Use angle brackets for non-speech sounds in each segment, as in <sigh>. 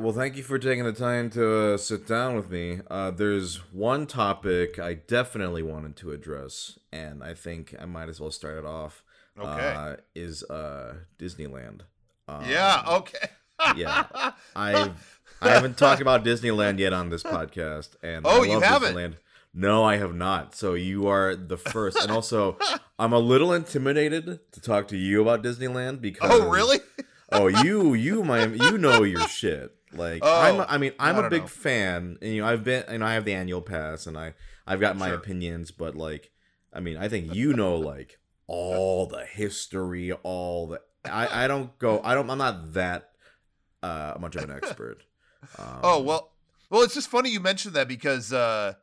well, thank you for taking the time to uh, sit down with me. Uh, there's one topic I definitely wanted to address, and I think I might as well start it off. Okay. Uh, is uh, Disneyland. Um, yeah. Okay. yeah. <laughs> I've I haven't talked about Disneyland yet on this podcast, and Oh, you haven't? Disneyland. No, I have not. So you are the first, and also <laughs> I'm a little intimidated to talk to you about Disneyland because Oh, really? oh you you my you know your shit like Oh, i'm i mean i'm I a big know. fan and you know i've been and i have the annual pass and i i've got my Sure. opinions but like i mean i think you know like all the history all the i i don't go i don't i'm not that uh much of an expert <laughs> um, Oh well, well, it's just funny you mentioned that because uh,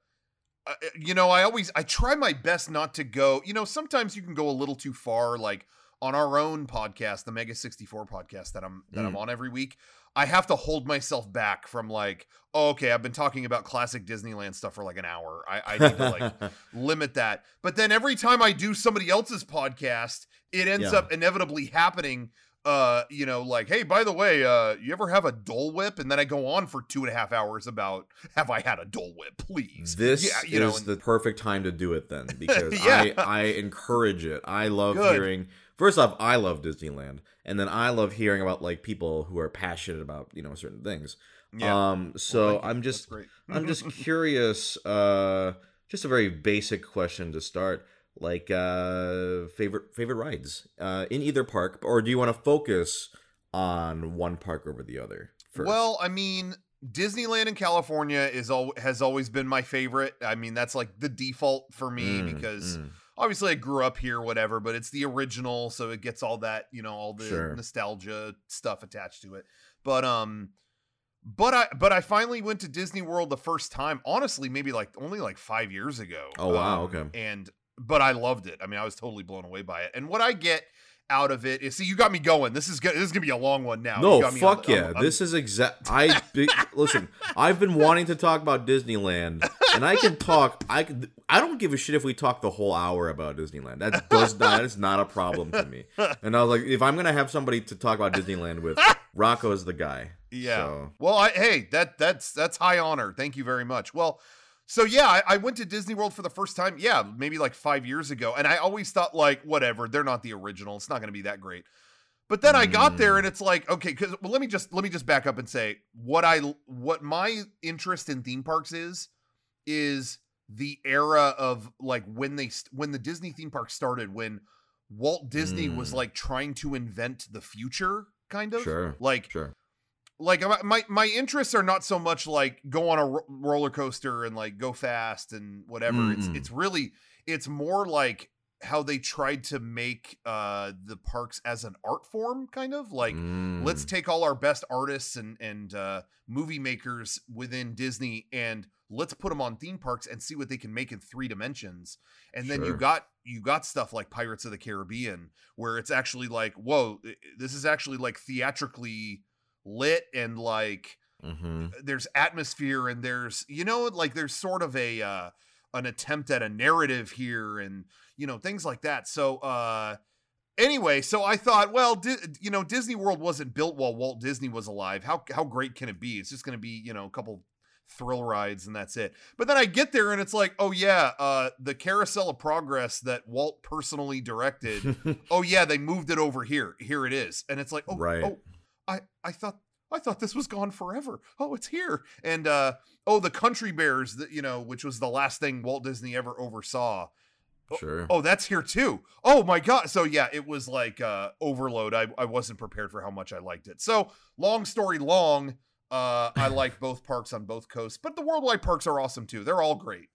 uh, you know I always I try my best not to go. You know, sometimes you can go a little too far. Like on our own podcast, the Mega sixty four podcast that I'm that I'm Mm. on every week. I have to hold myself back from like, oh, okay, I've been talking about classic Disneyland stuff for like an hour. I, I need to like <laughs> limit that. But then every time I do somebody else's podcast, it ends Yeah. up inevitably happening. Uh, you know, like, hey, by the way, uh, you ever have a Dole Whip? And then I go on for two and a half hours about have I had a Dole Whip, please. This yeah, you know, is and- the perfect time to do it then <laughs> because Yeah. I I encourage it. I love Good. hearing first off, I love Disneyland. And then I love hearing about like people who are passionate about, you know, certain things. yeah. Um so you. I'm just. <laughs> I'm just curious, uh just a very basic question to start. Like uh favorite favorite rides uh in either park or do you want to focus on one park over the other first? Well, I mean, Disneyland in California is all has always been my favorite. I mean, that's like the default for me Mm, because mm. Obviously I grew up here, whatever, but it's the original, so it gets all that, you know, all the Sure. nostalgia stuff attached to it. But um but I but I finally went to Disney World the first time, honestly, maybe like only like 5 years ago. Oh, wow, Um, okay. And but I loved it. I mean, I was totally blown away by it. And what I get out of it. see you got me going. This is good. This is going to be a long one now. No, You got me on fuck the- yeah. I'm- I'm- this is exact. I <laughs> be- listen. I've been wanting to talk about Disneyland, and I can talk. I could. I don't give a shit if we talk the whole hour about Disneyland. That does not. That is not a problem to me. And I was like, if I'm gonna have somebody to talk about Disneyland with, Rocco is the guy. Yeah. So, Well, I, hey, that that's that's high honor. Thank you very much. Well, so yeah, I, I went to Disney World for the first time. Yeah, maybe like five years ago, and I always thought like, whatever, they're not the original. It's not going to be that great. But then I got there, Mm. and it's like, okay, because well, let me just let me just back up and say what I what my interest in theme parks is is the era of like when they when the Disney theme park started when Walt Disney was Mm. like trying to invent the future, kind of sure. like Sure. Like my- my interests are not so much like go on a ro- roller coaster and like go fast and whatever it's Mm-mm. it's really it's more like how they tried to make uh the parks as an art form kind of like let's Mm. take all our best artists and and uh movie makers within Disney and let's put them on theme parks and see what they can make in three dimensions and then you got you got stuff like Pirates of the Caribbean where it's actually like whoa this is actually like theatrically lit and like Mhm. there's atmosphere and there's you know like there's sort of a uh an attempt at a narrative here and you know things like that. So uh anyway so i thought well Di- you know disney world wasn't built while walt disney was alive. How how great can it be? It's just going to be you know a couple thrill rides and that's it. But then i get there and it's like oh yeah uh the carousel of progress that walt personally directed <laughs> oh yeah they moved it over here. Here it is. And it's like oh Right. oh i i thought i thought this was gone forever. Oh it's here. And uh oh the country bears that you know which was the last thing walt disney ever oversaw. Sure. oh that's here too. Oh my god. So yeah it was like uh overload. I, I wasn't prepared for how much i liked it. So long story long uh i like both parks on both coasts but the worldwide parks are awesome too. They're all great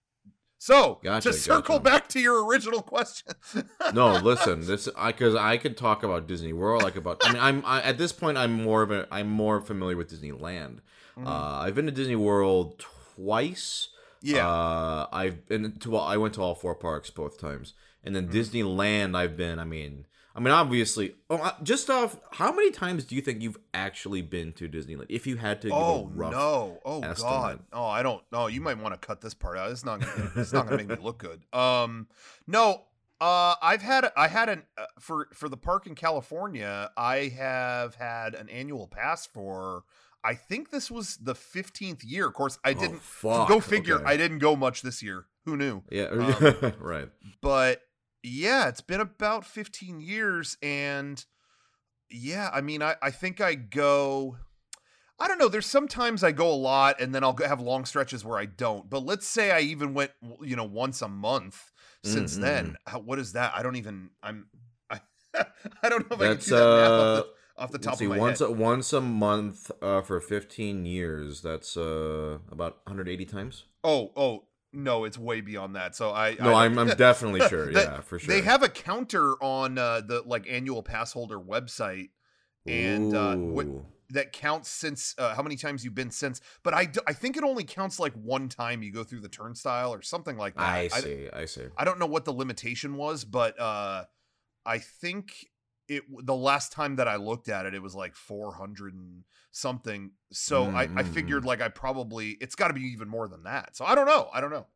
so Gotcha, to circle gotcha. back to your original question <laughs> no, listen. <laughs> This I because I could talk about Disney World. Like about. I mean, I'm I, at this point. I'm more of a. I'm more familiar with Disneyland. Mhm. Uh, I've been to Disney World twice. yeah Uh, I've been to. I went to all four parks both times, and then Mhm. Disneyland. I've been. I mean. I mean, obviously. Oh, just off. How many times do you think you've actually been to Disneyland? If you had to give Oh a rough. no! Oh god! estimate. Oh, I don't. No, you might want to cut this part out. It's not gonna. it's not gonna make me look good. Um, no. Uh, I've had. I had an uh, for for the park in California. I have had an annual pass for. I think this was the 15th year. Of course, I Oh, didn't fuck. go figure. Okay. I didn't go much this year. Who knew? Yeah, <laughs> Um, right. but yeah, it's been about 15 years. And yeah, I mean, I, I think I go, I don't know. There's sometimes I go a lot and then I'll have long stretches where I don't. But let's say I even went, you know, once a month since Mm, then. How, what is that? I don't even, I'm, <laughs> I, I don't know if I can do that math off uh, the, off the top let's see, of my once head. a, once a month uh, for 15 years. That's uh, about 180 times. Oh, oh, no, it's way beyond that. So I, No, I, I'm I'm <laughs> definitely sure. That- Yeah, for sure. They have a counter on uh, the like annual pass holder website and uh, what- that counts since uh, how many times you've been since. But I, d- I think it only counts like one time you go through the turnstile or something like that. I I, see. I see. I don't know what the limitation was, but uh, I think it the last time that I looked at it, it was like 400 and something. So I, I Mm, mm, figured like I probably it's got to be even more than that. So I don't know. I don't know.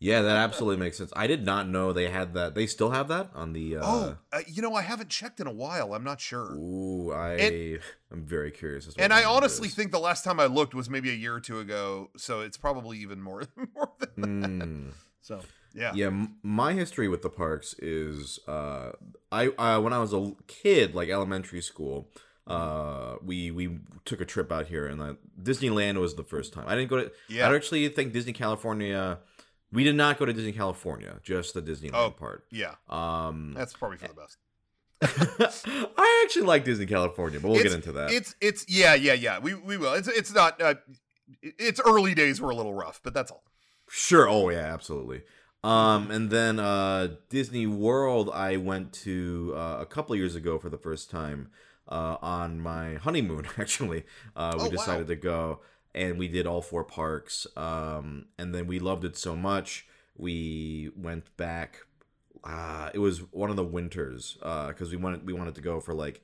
Yeah, that absolutely makes sense. I did not know they had that. They still have that on the. Uh, oh, uh, you know, I haven't checked in a while. I'm not sure. Ooh, I And- <laughs> I'm very curious. As to And I honestly is. think the last time I looked was maybe a year or two ago, so it's probably even more <laughs> more than that. Mm. So yeah, Yeah, m- my history with the parks is uh, I uh, when I was a kid, like elementary school, uh, we we took a trip out here, and uh, Disneyland was the first time. I didn't go to. yeah, I actually think Disney California. We did not go to Disney California, just the Disneyland Oh. part. yeah. Um, That's probably for the best. <laughs> I actually like Disney California, but we'll It's- get into that. It's it's yeah yeah yeah. We we will. It's it's not. Uh, its early days were a little rough, but that's all. Sure. Oh yeah, absolutely. Um, and then uh, Disney World, I went to uh, a couple years ago for the first time uh, on my honeymoon. <laughs> Actually, uh, we Oh, wow. decided to go, and we did all four parks. Um, and then we loved it so much, we went back. Uh, it was one of the winters because we wanted we wanted to go for like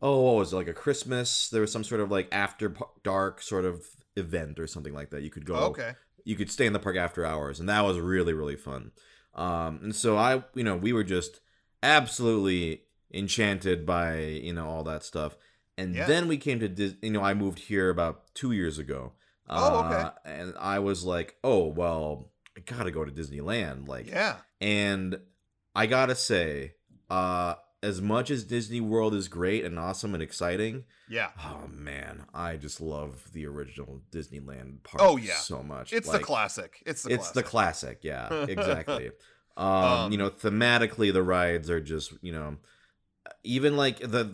oh what was it like a Christmas? There was some sort of like after dark sort of event or something like that. You could go okay. You could stay in the park after hours and that was really really fun um and so i you know we were just absolutely enchanted by you know all that stuff and Yeah. then we came to Dis- you know i moved here about two years ago Oh, okay. Uh, and i was like oh well i gotta go to disneyland like Yeah. and i gotta say uh as much as disney world is great and awesome and exciting Yeah. oh man i just love the original disneyland park Oh, yeah. so much It's Like, the classic. It's the it's the classic. classic yeah <laughs> exactly um, Um, you know thematically the rides are just you know even like the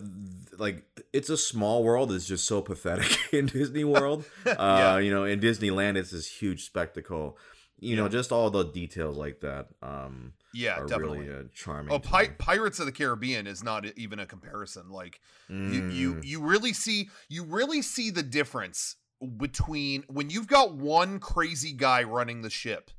like it's a small world is just so pathetic <laughs> in disney world <laughs> uh you know in disneyland it's this huge spectacle you know just all the details like that um yeah, definitely. really uh, charming Oh, Pi- Pirates of the Caribbean is not even a comparison. Like you, you, Mm, you really see, you really see the difference between when you've got one crazy guy running the ship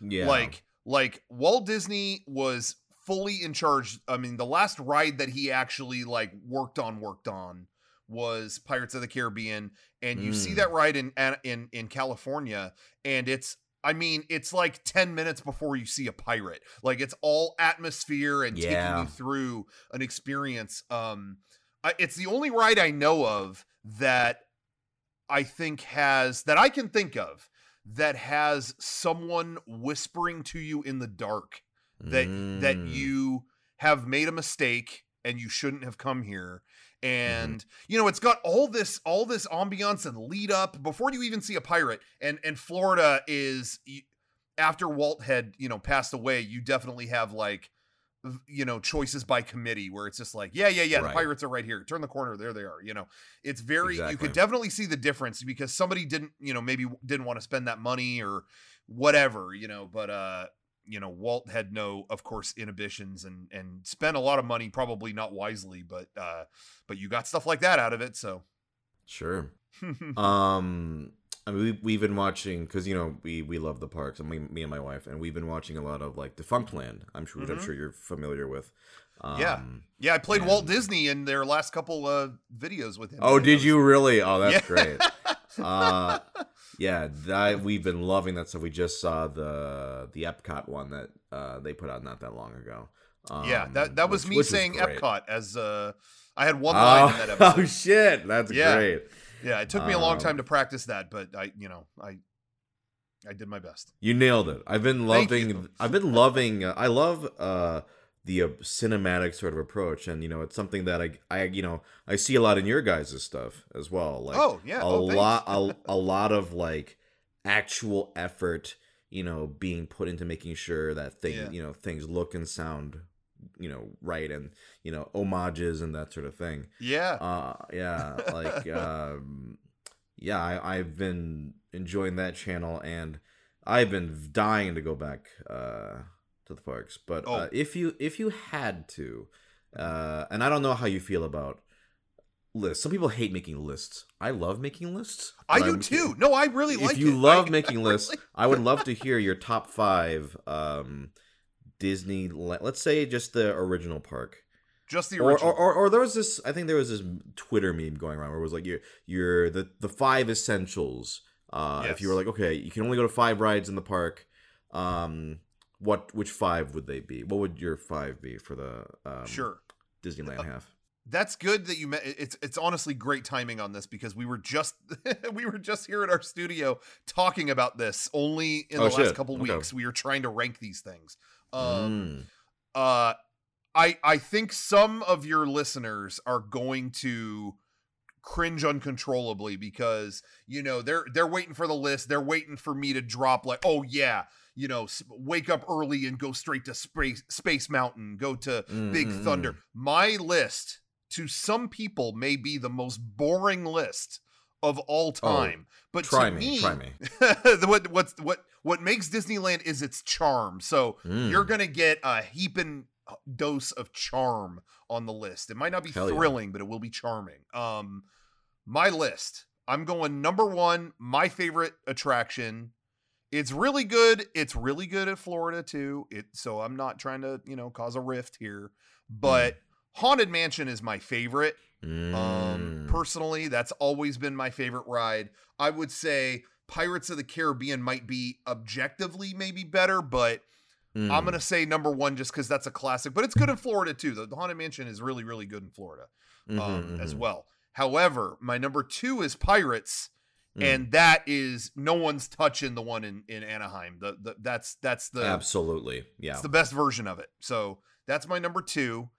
yeah like like Walt Disney was fully in charge. I mean, the last ride that he actually like worked on worked on was Pirates of the Caribbean, and you see Mm. that ride in in in California, and it's. I mean, it's like 10 minutes before you see a pirate. Like it's all atmosphere and taking you through an experience. Um I, it's the only ride I know of that I think has that I can think of that has someone whispering to you in the dark that that Mm. you have made a mistake and you shouldn't have come here Mm-hmm. and you know it's got all this all this ambiance and lead up before you even see a pirate. And and Florida is after Walt had you know passed away you definitely have like you know choices by committee where it's just like yeah yeah yeah Right. the pirates are right here. Turn the corner. There they are. You know it's very you could definitely see the difference because somebody didn't you know maybe didn't want to spend that money or whatever you know but uh you know Walt had no of course inhibitions and and spent a lot of money probably not wisely but uh but you got stuff like that out of it so sure <laughs> um I mean, we, we've been watching because you know we we love the parks and me, me and my wife and we've been watching a lot of like Defunctland. I'm sure I'm Mhm. sure you're familiar with. Um, Yeah. yeah I played Walt Disney in their last couple uh videos with him Oh, did you really? Oh, that's Yeah. great. <laughs> Uh, yeah, that we've been loving that stuff. We just saw the the Epcot one that uh, they put out not that long ago. Um, yeah that that was which- me which saying great. Epcot as uh I had one line in that <laughs> Oh, episode oh shit, that's Yeah. great. Yeah, it took me a long time Um, to practice that, but I, you know, I, I did my best. You nailed it. I've been loving. I've been loving. Uh, I love uh, the uh, cinematic sort of approach, and you know, it's something that I, I, you know, I see a lot in your guys' stuff as well. Like, oh yeah, a oh, lot, a, <laughs> a lot of like actual effort, you know, being put into making sure that thing Yeah. you know, things look and sound, you know, right, and you know, homages and that sort of thing. yeah, Uh, yeah, like, <laughs> um, yeah, I, I've been enjoying that channel, and I've been dying to go back uh, to the parks. But uh, Oh. if you if you had to, uh, and I don't know how you feel about lists. Some people hate making lists. I love making lists. I do I'm- too. No, I really If like If you it. love I- <laughs> making I lists, I would love to <laughs> hear your top five. Um, Disney, let's say just the original park just the or, original. or, or or there was this I think there was this Twitter meme going around where it was like you're you're the the five essentials. Uh if you were like, okay, you can only go to five rides in the park, um what which five would they be? What would your five be for the um sure. Disneyland half? That's good that you met. It's it's honestly great timing on this because we were just <laughs> we were just here at our studio talking about this only in Oh, the last shit. couple Okay. weeks. We were trying to rank these things. Um, Mm. uh i i think some of your listeners are going to cringe uncontrollably because you know they're they're waiting for the list they're waiting for me to drop like oh yeah you know wake up early and go straight to space space mountain go to Mm, big thunder my list to some people may be the most boring list of all time but Oh, Try to me, me, try me. <laughs> what what's what what makes disneyland is its charm so Mm. you're gonna get a heaping dose of charm on the list. It might not be Hell yeah. thrilling, but it will be charming. Um, my list. I'm going number one. My favorite attraction. It's really good. It's really good at Florida too. It so I'm not trying to you know cause a rift here, but Haunted Mansion is my favorite. Um, Mm. personally, that's always been my favorite ride. I would say Pirates of the Caribbean might be objectively maybe better, but I'm Mm. gonna say number one just because that's a classic. But it's good in Florida too. The, the Haunted Mansion is really, really good in Florida Mhm, um, as mhm. well. However, my number two is Pirates, Mm. and that is no one's touching the one in in Anaheim. The, the that's that's the absolutely, yeah. it's the best version of it. So that's my number two.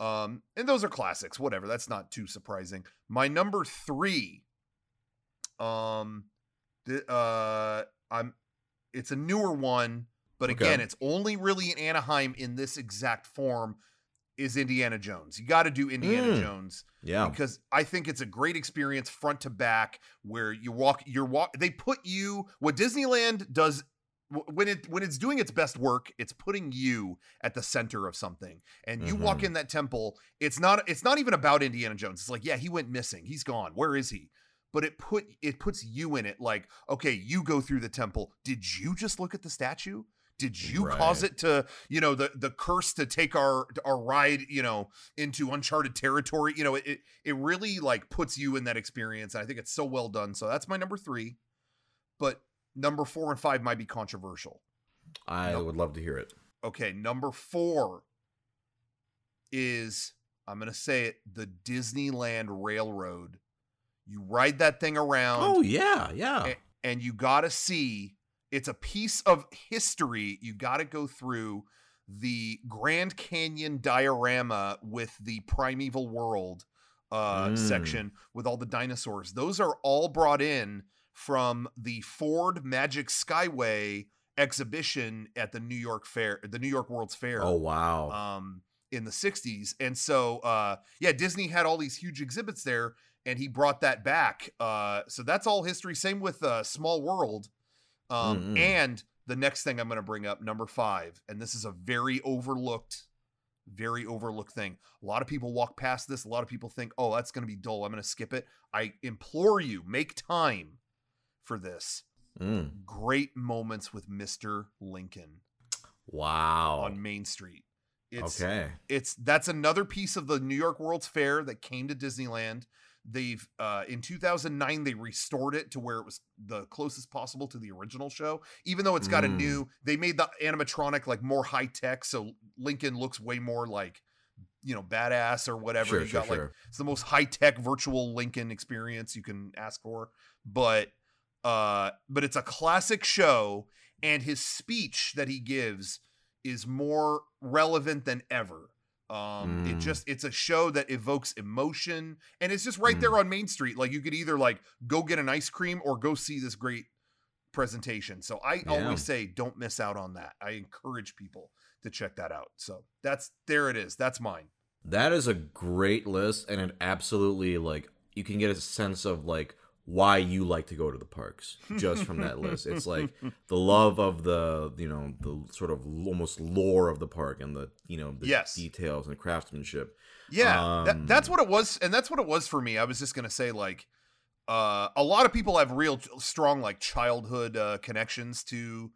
Um, and those are classics, whatever. That's not too surprising. My number three, um, the, uh, I'm, it's a newer one, but Okay. again, it's only really in Anaheim in this exact form. Is Indiana Jones? You got to do Indiana Mm. Jones yeah. because I think it's a great experience front to back where you walk you're walk they put you what Disneyland does when it when it's doing its best work it's putting you at the center of something and you walk Mhm. in that temple it's not it's not even about Indiana Jones it's like yeah he went missing he's gone where is he but it put it puts you in it like okay you go through the temple did you just look at the statue did you cause it to you know the the curse to take our our ride you know into uncharted territory you know it it, really like puts you in that experience and i think it's so well done so that's my number three but number four and five might be controversial I no. would love to hear it. okay number four is i'm gonna say it the disneyland railroad you ride that thing around Oh yeah, yeah. a- and you got to see it's a piece of history you got to go through the grand canyon diorama with the primeval world uh Mm. section with all the dinosaurs. Those are all brought in from the ford magic skyway exhibition at the new york fair the new york world's fair Oh wow. um in the 60s and so uh yeah disney had all these huge exhibits there and he brought that back. Uh so that's all history. Same with uh small world um Mm-mm. and the next thing i'm going to bring up number 5 and this is a very overlooked very overlooked thing a lot of people walk past this a lot of people think oh that's going to be dull i'm going to skip it i implore you make time for this Mm. great moments with mr lincoln Wow. on main street it's okay. it's that's another piece of the New York World's Fair that came to Disneyland. They've uh in 2009 they restored it to where it was the closest possible to the original show. Even though it's got a Mm. new they made the animatronic like more high tech so Lincoln looks way more like you know badass or whatever. Sure, you sure, got like sure. it's the most high tech virtual Lincoln experience you can ask for. But uh, but it's a classic show, and his speech that he gives is more relevant than ever. Um, it Mm. just it's a show that evokes emotion, and it's just right Mm. there on Main Street. Like you could either like go get an ice cream or go see this great presentation. So I Yeah. always say don't miss out on that. I encourage people to check that out. So that's there it is. That's mine. That is a great list, and it absolutely like you can get a sense of like why you like to go to the parks just from that list. It's like the love of the you know the sort of almost lore of the park and the you know the Yes. details and craftsmanship. Yeah, that, Um, that's what it was, and that's what it was for me. I was just gonna say, like, uh, a lot of people have real strong like childhood uh, connections to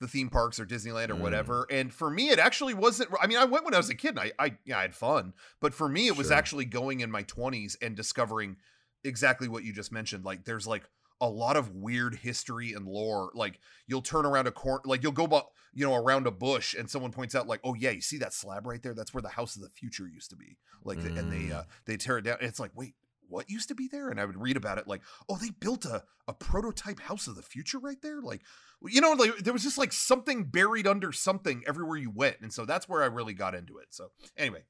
the theme parks or Disneyland or Mm. whatever. And for me, it actually wasn't. I mean, I went when I was a kid, and I, I, yeah, I had fun. But for me, it was actually going in my twenties and discovering exactly what you just mentioned. Like, there's like a lot of weird history and lore. Like, you'll turn around a corner, like you'll go, bu- you know, around a bush, and someone points out, like, oh yeah, you see that slab right there? That's where the House of the Future used to be. Like, the, and they Mm. uh, they tear it down. It's like, wait. What used to be there? And I would read about it like, oh, they built a, a prototype house of the future right there. Like, you know, like there was just like something buried under something everywhere you went. And so that's where I really got into it. So anyway,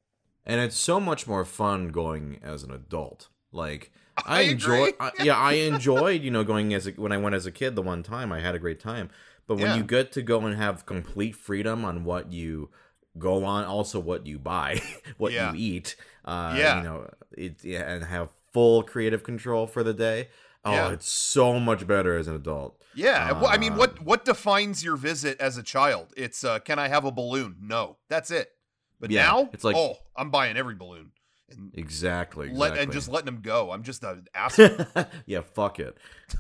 and it's so much more fun going as an adult. Like <laughs> I, I enjoy. I, <laughs> yeah, I enjoyed you know going as a, when I went as a kid the one time I had a great time. But when Yeah. you get to go and have complete freedom on what you go on, also what you buy, <laughs> what Yeah. you eat, uh, Yeah. you know, it yeah, and have full creative control for the day. Oh, Yeah. it's so much better as an adult. yeah. what- I mean, what Um, what defines your visit as a child? It's uh, can I have a balloon? No, that's it. But Yeah, now it's like- oh, I'm buying every balloon and Exactly, let exactly. and just letting them go. I'm just an <laughs> asshole. yeah, fuck it.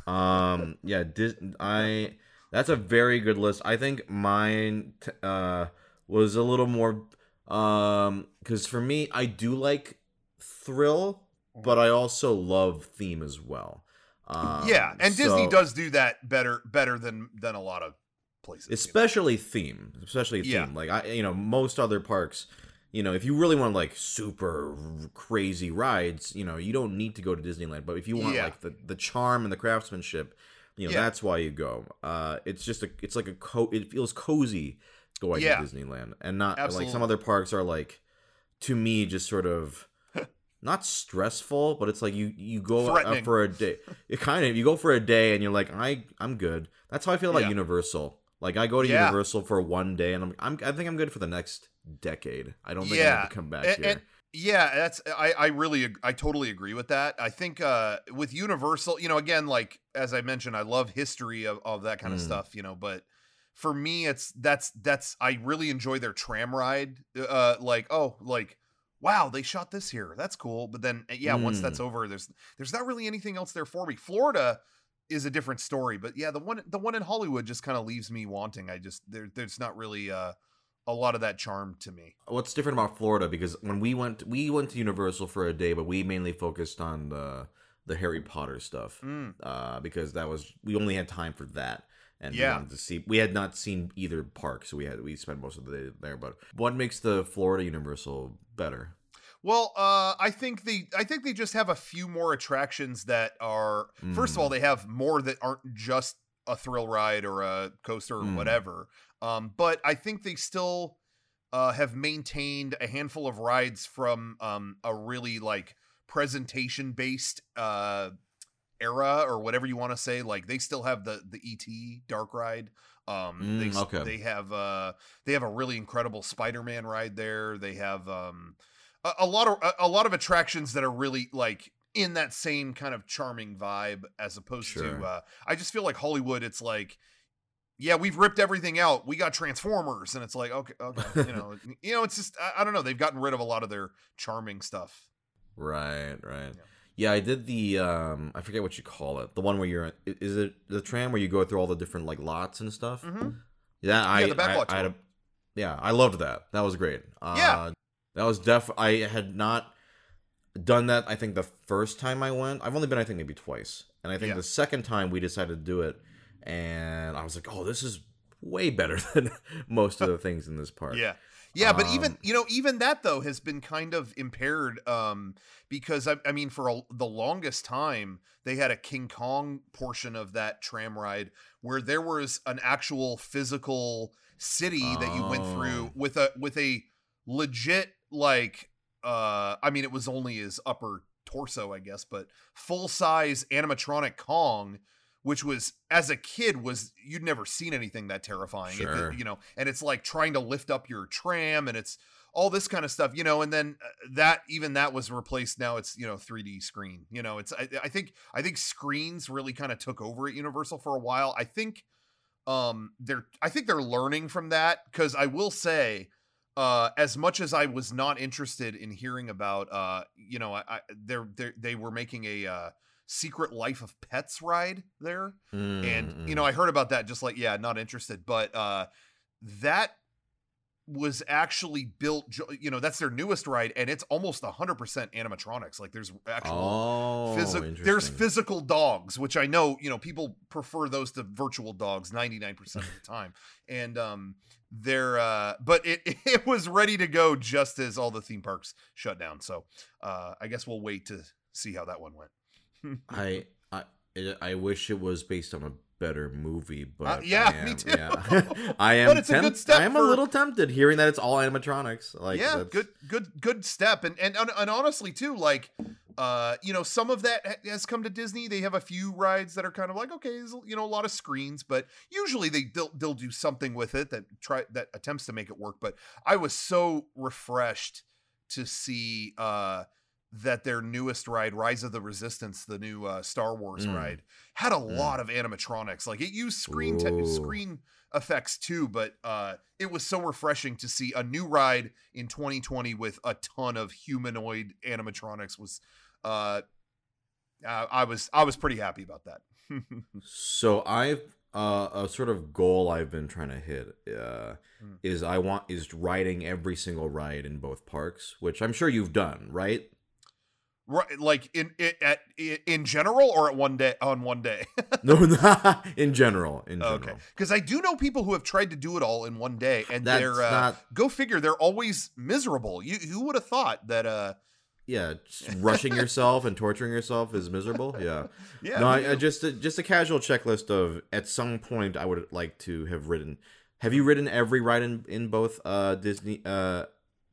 Um, yeah, Dis- I. That's a very good list. I think mine t- uh was a little more um because for me, I do like thrill, but I also love theme as well. Um, yeah, and Disney so- does do that better better than than a lot of places. you know? especially theme, especially theme. Yeah. Like I, you know, most other parks. You know, if you really want like super crazy rides, you know, you don't need to go to Disneyland. But if you want Yeah. like the, the charm and the craftsmanship, you know, Yeah. that's why you go. Uh, it's just a, it's like a co. It feels cozy going Yeah. to Disneyland, and not like some other parks are like, to me, just sort of. <laughs> Not stressful, but it's like you you go out for a day. <laughs> It kind of you go for a day and you're like I I'm good. That's how I feel about. Universal. Like I go to. Universal for one day and I'm, I'm I think I'm good for the next decade. I don't think I Yeah. have to come back And- here. and- Yeah, that's I I really I totally agree with that. I think uh with Universal, you know, again like as I mentioned, I love history of, of that kind of Mm. stuff, you know, but for me it's that's that's I really enjoy their tram ride uh like oh, like wow, they shot this here. That's cool. But then uh, yeah, once Mm. that's over there's there's not really anything else there for me. Florida is a different story, but yeah, the one the one in Hollywood just kind of leaves me wanting. I just there there's not really uh a lot of that charm to me. What's different about Florida because when we went we went to Universal for a day, but we mainly focused on the the Harry Potter stuff. Mm. Uh, because that was we only had time for that. And we Yeah. wanted to see we had not seen either park, so we had we spent most of the day there. But what makes the Florida Universal better? Well, uh, I think they I think they just have a few more attractions that are first of all Mm. they have more that aren't just a thrill ride or a coaster or Mm. whatever. Um, but I think they still uh, have maintained a handful of rides from um, a really like presentation based uh, era or whatever you want to say. Like they still have the the ET dark ride. Um, they Mm, s- okay. they have uh they have a really incredible Spider-Man ride there. They have um a, a lot of a, a lot of attractions that are really like in that same kind of charming vibe as opposed Sure. to uh I just feel like Hollywood it's like yeah, we've ripped everything out. We got Transformers and it's like okay, okay, you <laughs> know, you know it's just I, I don't know, they've gotten rid of a lot of their charming stuff. Right, right. Yeah. Yeah, I did the um I forget what you call it. The one where you're is it the tram where you go through all the different like lots and stuff? Mhm. Yeah, I the backlot I, I had a. Yeah, I loved that. That was great. Uh, Yeah. That was def I had not done that I think the first time I went. I've only been I think maybe twice. And I think Yeah. the second time we decided to do it and I was like, "Oh, this is way better <laughs> than most of the things in this park." Yeah. Yeah, but even Um, you know even that though has been kind of impaired um because I, I mean for a, the longest time they had a King Kong portion of that tram ride where there was an actual physical city that you went through Oh. with a with a legit like uh I mean it was only his upper torso I guess but full size animatronic Kong which was as a kid was you'd never seen anything that terrifying. If it- you know and it's like trying to lift up your tram and it's all this kind of stuff you know and then uh, that even that was replaced now it's you know 3d screen you know it's i, I think i think screens really kind of took over at universal for a while. I think um they're i think they're learning from that because i will say uh as much as i was not interested in hearing about uh you know i, I they're, they're they were making a uh secret life of pets ride there. And Mm, you know i heard about that just like yeah not interested. But uh that was actually built you know that's their newest ride and it's almost 100% animatronics. Like there's actual oh, physical there's physical dogs which i know you know people prefer those to virtual dogs 99% of the time. And um they're uh but it <laughs> it was ready to go just as all the theme parks shut down so uh i guess we'll wait to see how that one went <laughs> I I I wish it was based on a better movie, but yeah, I me am- too. Yeah. <laughs> I am. But it's a good step I am for- a little tempted hearing that it's all animatronics. Like, yeah that's- good good good step and, and and honestly too like uh you know some of that has come to disney they have a few rides that are kind of like okay you know a lot of screens but usually they they'll, they'll do something with it that try that attempts to make it work but i was so refreshed to see uh that their newest ride rise of the resistance the new uh star wars Mm. ride had a Mm. lot of animatronics like it used screen te- screen effects too but uh it was so refreshing to see a new ride in 2020 with a ton of humanoid animatronics was uh uh, I was I was pretty happy about that. <laughs> So I've uh, a sort of goal I've been trying to hit uh, Mm. is I want is riding every single ride in both parks, which I'm sure you've done, right? right, like in in, at, in in general or at one day on one day. <laughs> No, <laughs> in general. In general. okay, because I do know people who have tried to do it all in one day, and That's they're uh, not- go figure they're always miserable. You who would have thought that? Uh Yeah, rushing yourself and torturing yourself is miserable. Yeah. <laughs> Yeah, no, I, I just a, just a casual checklist of at some point I would like to have ridden. Have you ridden every ride in in both uh Disney uh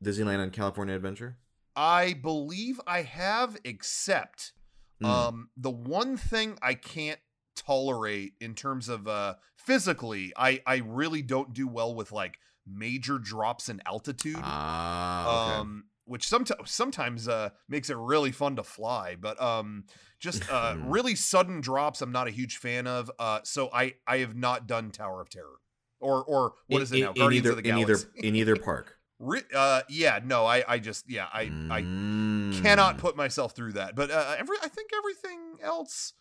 Disneyland and California Adventure? I believe I have, except Hmm. um the one thing I can't tolerate in terms of uh physically, I I really don't do well with like major drops in altitude. Ah, okay. um which sometimes sometimes uh makes it really fun to fly but um just uh <laughs> really sudden drops i'm not a huge fan of uh so i i have not done tower of terror or or what In- is it now in, guardians either of the in either galaxy in either park? <laughs> Re- uh yeah no i i just yeah i i Mm. cannot put myself through that but uh every i think everything else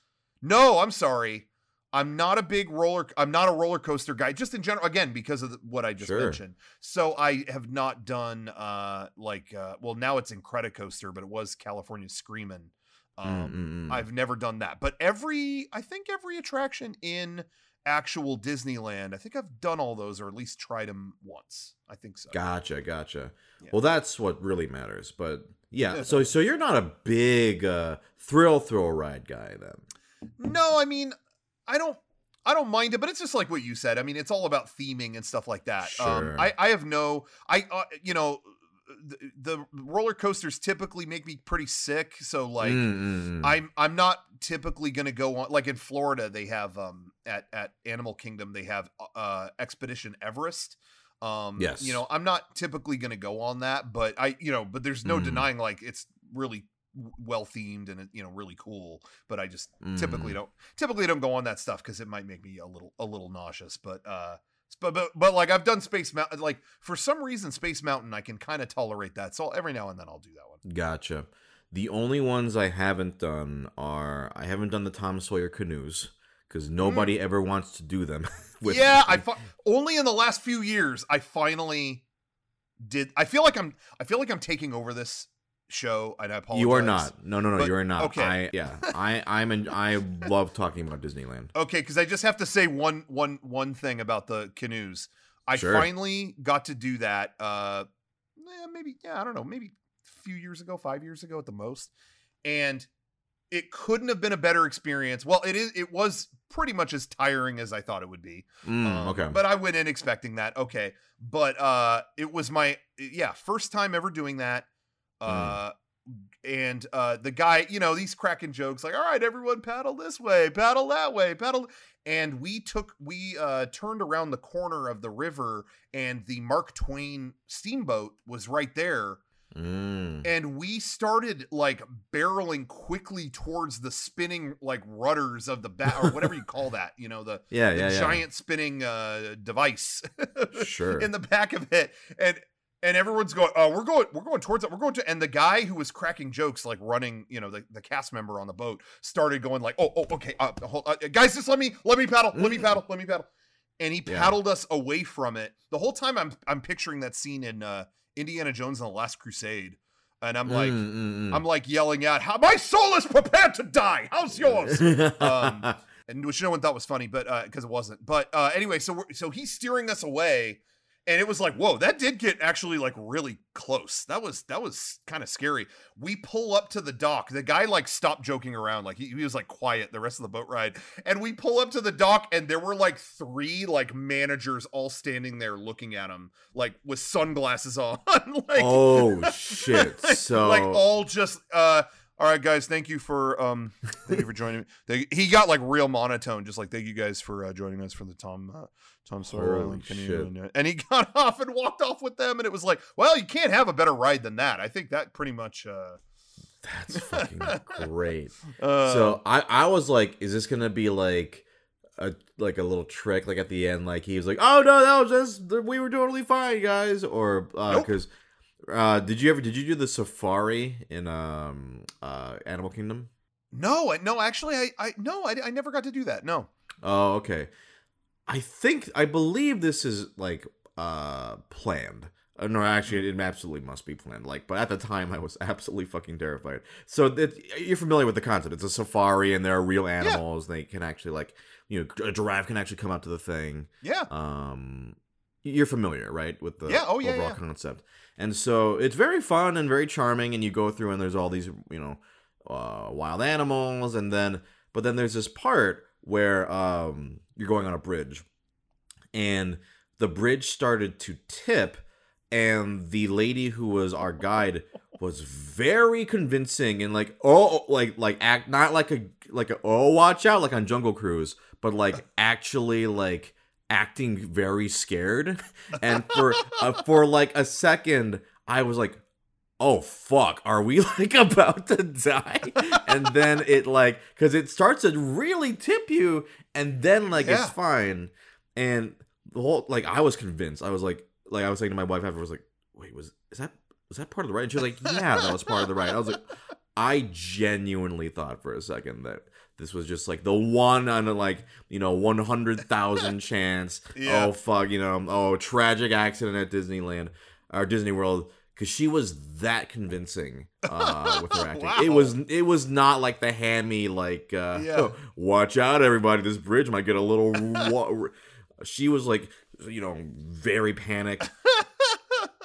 no i'm sorry i'm not a big roller i'm not a roller coaster guy just in general again because of the, what i just Sure. mentioned so i have not done uh like uh well now it's Incredicoaster but it was california screaming Mm, um mm, mm. i've never done that but every i think every attraction in actual disneyland i think i've done all those or at least tried them once i think so Gotcha, gotcha. Yeah. Well, that's what really matters. But yeah, <laughs> so so you're not a big uh, thrill thrill ride guy then. No, I mean, I don't. I don't mind it, but it's just like what you said. I mean, it's all about theming and stuff like that. Um, Sure. I, I have no, I, uh, you know, the, the roller coasters typically make me pretty sick. So like, Mm. I'm, I'm not typically going to go on. Like in Florida, they have um at at Animal Kingdom they have uh Expedition Everest. Um, Yes. you know, I'm not typically going to go on that, but I, you know, but there's no Mm. denying like it's really well themed and you know really cool. But I just typically Mm. don't typically don't go on that stuff because it might make me a little a little nauseous but uh but but, but like i've done space mountain like for some reason space mountain i can kind of tolerate that so every now and then i'll do that one Gotcha. The only ones I haven't done are I haven't done the Tom Sawyer canoes because nobody ever wants to do them. <laughs> with yeah i fi- only in the last few years i finally did i feel like i'm i feel like i'm taking over this show and i apologize you are not. No, no, no. But- you are not. okay. I yeah. I I'm an, I love talking about Disneyland. okay because i just have to say one one one thing about the canoes I Sure. finally got to do that. Uh, eh, maybe yeah, I don't know, maybe a few years ago, five years ago at the most, and it couldn't have been a better experience. Well, it is. It was pretty much as tiring as I thought it would be. Mm, Um, okay. But I went in expecting that. Okay. But uh it was my yeah, first time ever doing that. Mm. Uh and uh the guy, you know, these cracking jokes like, all right, everyone paddle this way, paddle that way, paddle and we took we uh turned around the corner of the river and the Mark Twain steamboat was right there Mm. and we started like barreling quickly towards the spinning like rudders of the bat or whatever you call that you know the <laughs> Yeah, the yeah, yeah. giant spinning uh device <laughs> Sure. in the back of it and and everyone's going oh we're going we're going towards it we're going to and the guy who was cracking jokes like running you know the, the cast member on the boat started going like oh oh okay uh, hold, uh, guys just let me let me paddle let me paddle let me paddle and he Yeah. paddled us away from it the whole time i'm i'm picturing that scene in uh indiana jones and the last crusade and i'm like Mm, mm, mm. i'm like yelling out how my soul is prepared to die how's yours <laughs> um, and which no one thought was funny, but because it wasn't. But uh, anyway, so we're, so he's steering us away, and it was like, whoa, that did get actually like really close. That was that was kind of scary. We pull up to the dock. The guy like stopped joking around, like he, he was like quiet the rest of the boat ride, and we pull up to the dock, and there were like three like managers all standing there looking at him, like with sunglasses <laughs> on, like oh <laughs> shit! So like all just uh all right guys thank you for um thank you for joining me they, he got like real monotone just like thank you guys for uh, joining us for the tom uh, tom sawyer Holy Island canoe," and, and he <laughs> got off and walked off with them and it was like well you can't have a better ride than that i think that pretty much uh that's fucking great. uh <laughs> so I I was like, is this gonna be like a like a little trick? Like at the end, like he was like, oh no, that was just we were totally fine, guys. Or because uh, did you ever did you do the safari in um uh Animal Kingdom? no no actually i i no I, I never got to do that no Oh, okay. I think I believe this is like uh planned. Uh, no, actually, it absolutely must be planned. Like, but at the time, I was <laughs> absolutely fucking terrified. So that you're familiar with the concept. It's a safari, and there are real animals. They can actually like, you know, a giraffe can actually come out to the thing. yeah Um, you're familiar, right, with the Yeah, oh, yeah, overall yeah. concept. And so it's very fun and very charming. And you go through, and there's all these, you know, uh, wild animals, and then but then there's this part where um you're going on a bridge, and the bridge started to tip, and the lady who was our guide was very convincing and like oh like like act not like a like a oh watch out like on Jungle Cruise, but like <laughs> actually like acting very scared, and for uh, for like a second I was like oh fuck are we <laughs> like about to die? And then it like because it starts to really tip you and then like Yeah. it's fine. And the whole like i was convinced. I was like like i was saying to my wife after I was like wait was is that was that part of the ride? And she was like yeah that was part of the ride. I was like i genuinely thought for a second that this was just like the one on like you know 100000 <laughs> chance Yeah. oh fuck you know oh tragic accident at disneyland or disney world because she was that convincing uh, <laughs> with her acting. It was it was not like the hammy like uh, Yeah. <laughs> watch out everybody this bridge might get a little. wa-" she was like you know very panicked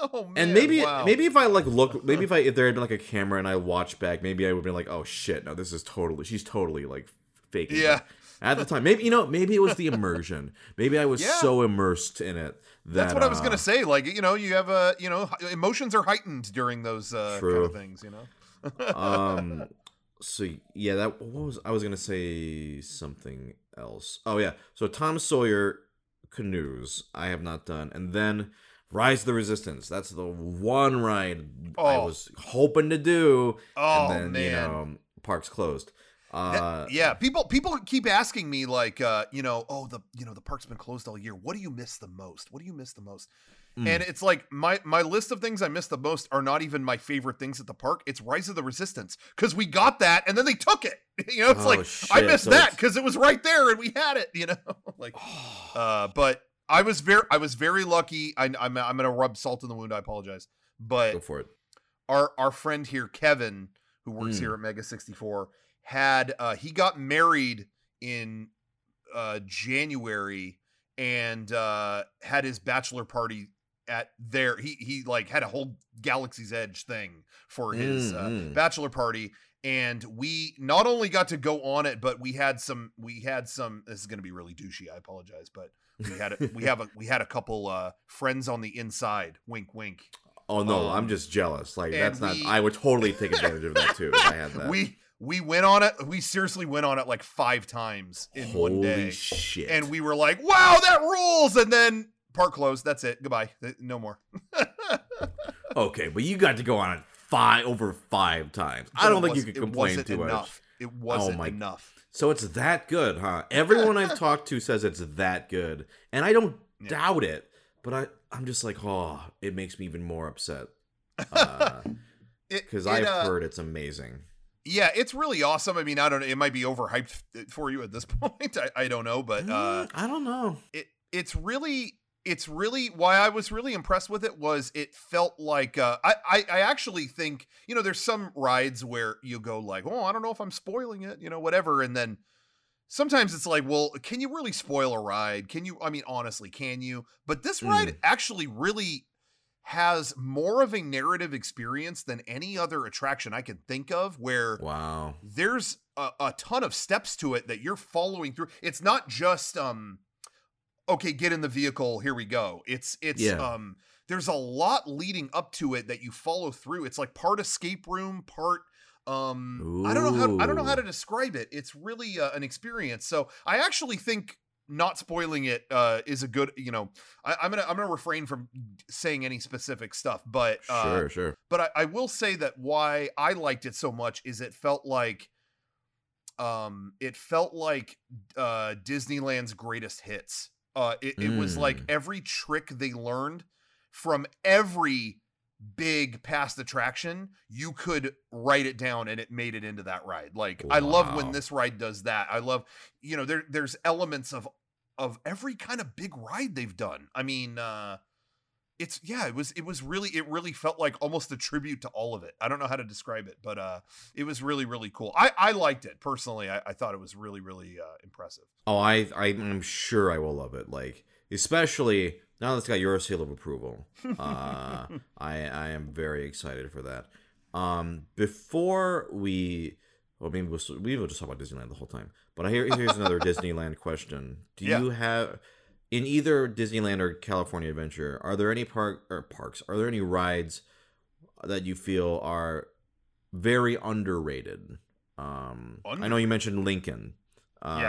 <laughs> oh man and maybe wow. maybe if I like look maybe if I if there had been like a camera and I watched back maybe I would be like oh shit no this is totally she's totally like faking it." Yeah. at the time maybe you know maybe it was the immersion maybe I was Yeah. so immersed in it that that's what I was uh, gonna say. Like you know, you have a you know emotions are heightened during those uh, kind of things. You know. um <laughs> so yeah that what was i was gonna say something else oh yeah so tom sawyer canoes i have not done and then rise of the resistance that's the one ride i Oh. was hoping to do Oh and then man. you know parks closed uh yeah, people people keep asking me like, uh, you know, oh the you know the park's been closed all year. What do you miss the most? What do you miss the most? Mm. And it's like my my list of things I miss the most are not even my favorite things at the park. It's Rise of the Resistance because we got that and then they took it. <laughs> You know, it's Oh, like I shit. missed So that because it was right there and we had it. You know, <laughs> like, <sighs> uh, but I was very I was very lucky. I, I'm I'm gonna rub salt in the wound. I apologize, but go for it our our friend here, Kevin, who works Mm. here at Mega 64, had uh he got married in uh January and uh, had his bachelor party at there. He he like had a whole Galaxy's Edge thing for his Mm, uh, mm. bachelor party. And we not only got to go on it, but we had some. We had some. This is going to be really douchey. I apologize, but we had a, <laughs> we have a we had a couple uh, friends on the inside. Wink, wink. Oh no, Um, I'm just jealous. Like that's not. we- I would totally take advantage of that too. If I had <laughs> that. We we went on it. We seriously went on it like five times in Holy one day, shit! and we were like, "Wow, that rules!" And then park closed. That's it. Goodbye. No more. <laughs> okay, but you got to go on it five over five times. I don't think you could complain too much. enough. It wasn't my- enough. So it's that good, huh? <laughs> Everyone I've talked to says it's that good, and I don't Yeah. doubt it. But I, I'm just like, oh, it makes me even more upset <laughs> because It- I've uh, heard it's amazing. Yeah, it's really awesome. I mean, I don't know. It might be overhyped for you at this <laughs> point. I, I don't know, but uh, Mm, I don't know. it it's really it's really why I was really impressed with it was it felt like uh, I, I I actually think you know there's some rides where you go like oh I don't know if I'm spoiling it you know whatever and then sometimes it's like well can you really spoil a ride can you I mean honestly can you but this ride Mm. actually really has more of a narrative experience than any other attraction I can think of where Wow. there's a, a ton of steps to it that you're following through. It's not just um okay, get in the vehicle, here we go. It's it's Yeah. um there's a lot leading up to it that you follow through. It's like part escape room, part um I don't know how I don't know how to describe it. It's really uh, an experience. So I actually think not spoiling it uh is a good you know I, i'm gonna i'm gonna refrain from saying any specific stuff but uh Sure, sure. but I, I will say that why I liked it so much is it felt like um it felt like uh Disneyland's greatest hits. Uh it, it was like Mm. every trick they learned from every big past attraction, you could write it down and it made it into that ride. Like I love when this ride does that. I love you know there there's elements of of every kind of big ride they've done. I mean uh it's yeah it was it was really it really felt like almost a tribute to all of it i don't know how to describe it but uh it was really really cool i i liked it personally i, I thought it was really really uh impressive Oh, I, I I'm sure I will love it. Like, especially now that it's got your seal of approval. Uh, <laughs> I I am very excited for that. Um, before we, well, maybe we'll, we will just talk about Disneyland the whole time. But I hear here's another <laughs> Disneyland question. Do Yeah. you have in either Disneyland or California Adventure? Are there any park or parks? Are there any rides that you feel are very underrated? Um, I know you mentioned Lincoln. Um,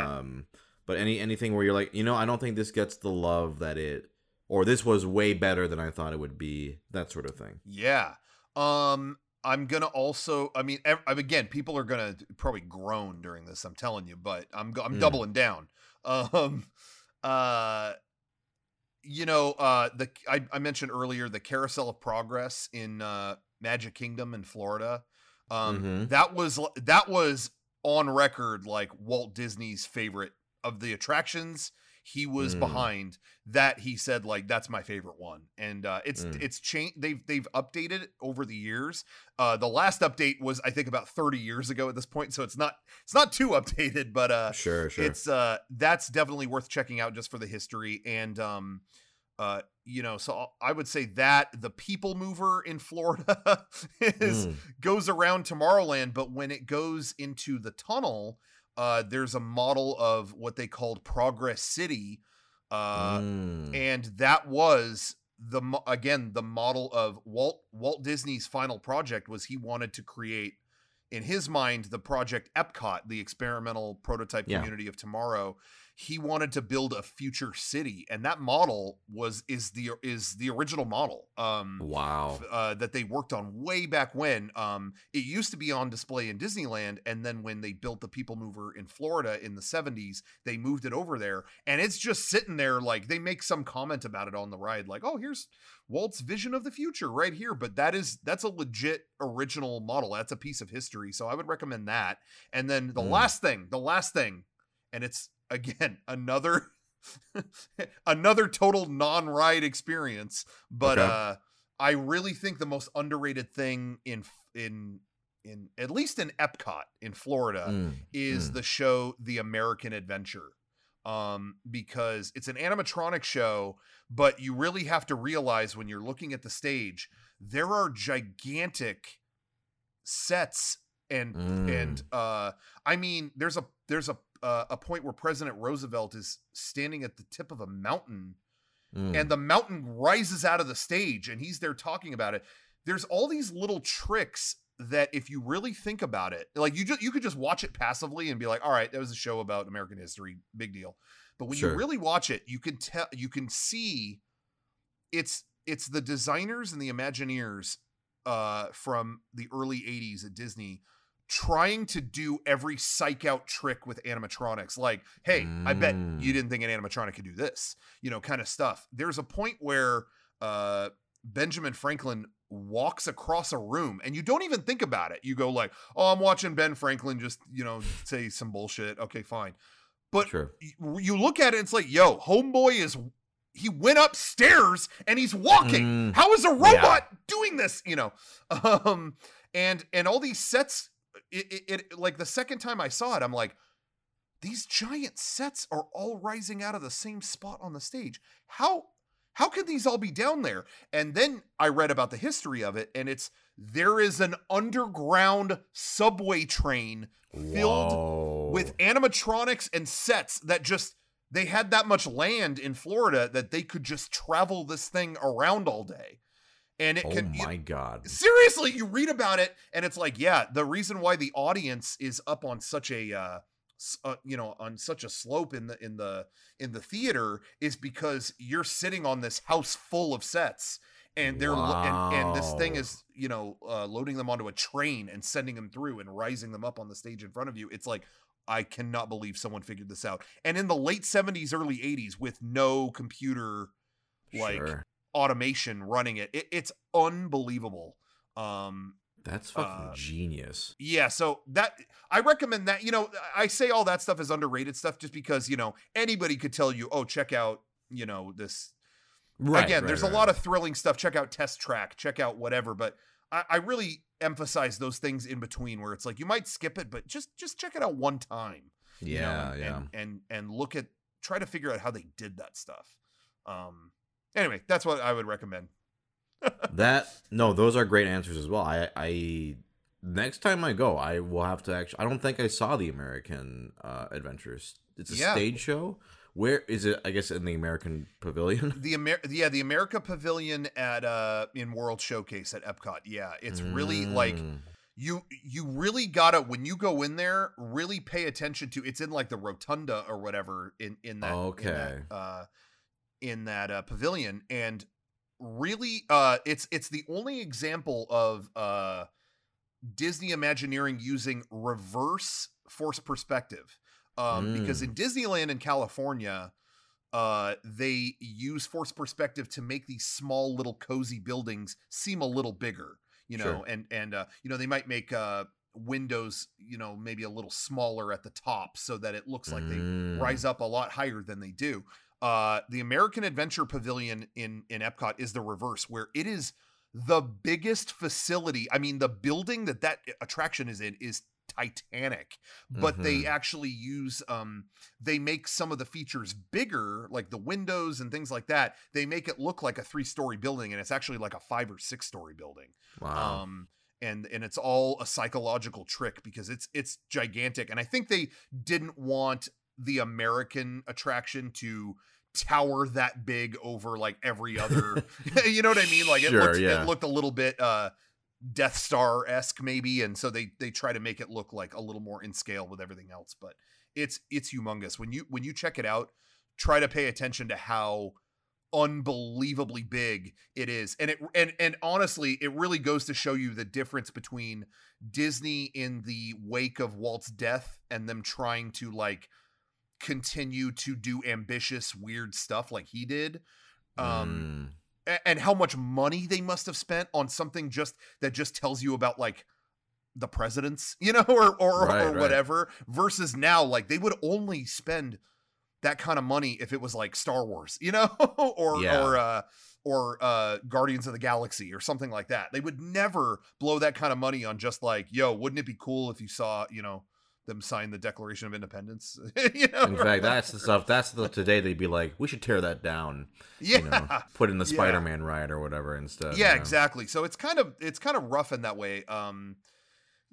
Yeah. but any anything where you're like, you know, I don't think this gets the love that it, or this was way better than I thought it would be. That sort of thing. yeah um i'm gonna also i mean ev- again people are gonna probably groan during this i'm telling you but i'm i'm Mm. doubling down <laughs> um uh you know uh the I, I mentioned earlier the carousel of progress in uh magic kingdom in florida um Mhm. that was that was on record like walt disney's favorite of the attractions he was Mm. behind that he said like that's my favorite one and uh it's Mm. it's changed they've they've updated it over the years uh the last update was i think about 30 years ago at this point so it's not it's not too <laughs> updated but uh Sure, sure. it's uh that's definitely worth checking out just for the history and um uh you know so i would say that the people mover in florida <laughs> is Mm. goes around tomorrowland but when it goes into the tunnel uh there's a model of what they called progress city uh Mm. and that was the again the model of Walt Walt Disney's final project was he wanted to create in his mind the project Epcot the experimental prototype Yeah. community of tomorrow he wanted to build a future city and that model was is the is the original model um wow. uh, that they worked on way back when. Um, it used to be on display in Disneyland, and then when they built the People Mover in Florida in the 70s, they moved it over there, and it's just sitting there. Like they make some comment about it on the ride, like, "Oh, here's Walt's vision of the future right here." But that is that's a legit original model. That's a piece of history, so I would recommend that. And then the Mm. last thing, the last thing, and it's again <laughs> another. another total non-ride experience but Okay. uh I really think the most underrated thing in in in at least in Epcot in Florida Mm. is mm. the show The American Adventure. um, because it's an animatronic show, but you really have to realize when you're looking at the stage, there are gigantic sets and and uh I mean there's a there's a uh, a point where President Roosevelt is standing at the tip of a mountain Mm. and the mountain rises out of the stage and he's there talking about it. There's all these little tricks that if you really think about it, like you just you could just watch it passively and be like, all right, that was a show about American history, big deal. But when Sure. you really watch it, you can tell you can see it's it's the designers and the Imagineers uh from the early 80s at Disney trying to do every psych out trick with animatronics. Like hey i bet Mm. you didn't think an animatronic could do this you know kind of stuff. There's a point where uh benjamin franklin walks across a room and you don't even think about it. You go like oh i'm watching ben franklin just you know <laughs> say some bullshit. Okay fine. But Sure. you look at it it's like yo homeboy is he went upstairs and he's walking. Mm. how is a robot doing this? You know? <laughs> Um and and all these sets it, it, it like the second time i saw it i'm like these giant sets are all rising out of the same spot on the stage how how can these all be down there and then i read about the history of it and it's there is an underground subway train filled Whoa. with animatronics and sets that just they had that much land in Florida that they could just travel this thing around all day. And it Oh can you- my god. seriously, you read about it and it's like, yeah, the reason why the audience is up on such a uh, uh you know, on such a slope in the in the in the theater is because you're sitting on this house full of sets and they're lo- and, and this thing is you know uh, loading them onto a train and sending them through and rising them up on the stage in front of you it's like i cannot believe someone figured this out and in the late 70s early 80s with no computer like Sure. Automation running it, it it's unbelievable um That's fucking uh, genius. yeah, so that I recommend that. You know, I say all that stuff is underrated stuff just because, you know, anybody could tell you, "Oh, check out, you know, this Right. again, right, there's right. a lot of thrilling stuff. Check out Test Track, check out whatever, but I, I really emphasize those things in between where it's like you might skip it, but just just check it out one time. you know, Yeah, and, yeah. and and and look at try to figure out how they did that stuff. Um anyway, that's what I would recommend. <laughs> that no, those are great answers as well. I I next time I go, I will have to actually. I don't think I saw the American uh, Adventures. It's a Yeah. stage show. Where is it? I guess in the American Pavilion. <laughs> The Amer- yeah, the America Pavilion at uh in World Showcase at Epcot. Yeah, it's really like Mm. you you really gotta when you go in there really pay attention to it's in like the rotunda or whatever in in that in Okay. that, uh in that uh, pavilion and really uh it's it's the only example of uh disney imagineering using reverse force perspective um because Mm. in disneyland in california uh they use force perspective to make these small little cozy buildings seem a little bigger you know Sure. and and uh you know they might make uh windows you know maybe a little smaller at the top so that it looks like they Mm. rise up a lot higher than they do uh the american adventure pavilion in in epcot is the reverse where it is the biggest facility i mean the building that that attraction is in is titanic but they Mhm. actually use um they make some of the features bigger like the windows and things like that they make it look like a three story building and it's actually like a five or six story building Wow. um and and it's all a psychological trick because it's it's gigantic and i think they didn't want the american attraction to tower that big over like every other <laughs> <laughs> you know what i mean like it Sure, looked yeah. it looked a little bit uh death star esque maybe and so they they try to make it look like a little more in scale with everything else but it's it's humongous when you when you check it out try to pay attention to how unbelievably big it is and it and and honestly it really goes to show you the difference between disney in the wake of walt's death and them trying to like continue to do ambitious weird stuff like he did um Mm. and how much money they must have spent on something just that just tells you about like the presidents <laughs> you know or or, Right, or right. whatever versus now like they would only spend that kind of money if it was like star wars you know <laughs> or Yeah. or uh or uh guardians of the galaxy or something like that they would never blow that kind of money on just like yo wouldn't it be cool if you saw you know them sign the Declaration of Independence. <laughs> you know, In fact, that's the stuff. That's the today they'd be like, we should tear that down. yeah, You know, put in the Spider-Man ride or whatever instead. yeah, you know? exactly. So it's kind of it's kind of rough in that way. Um,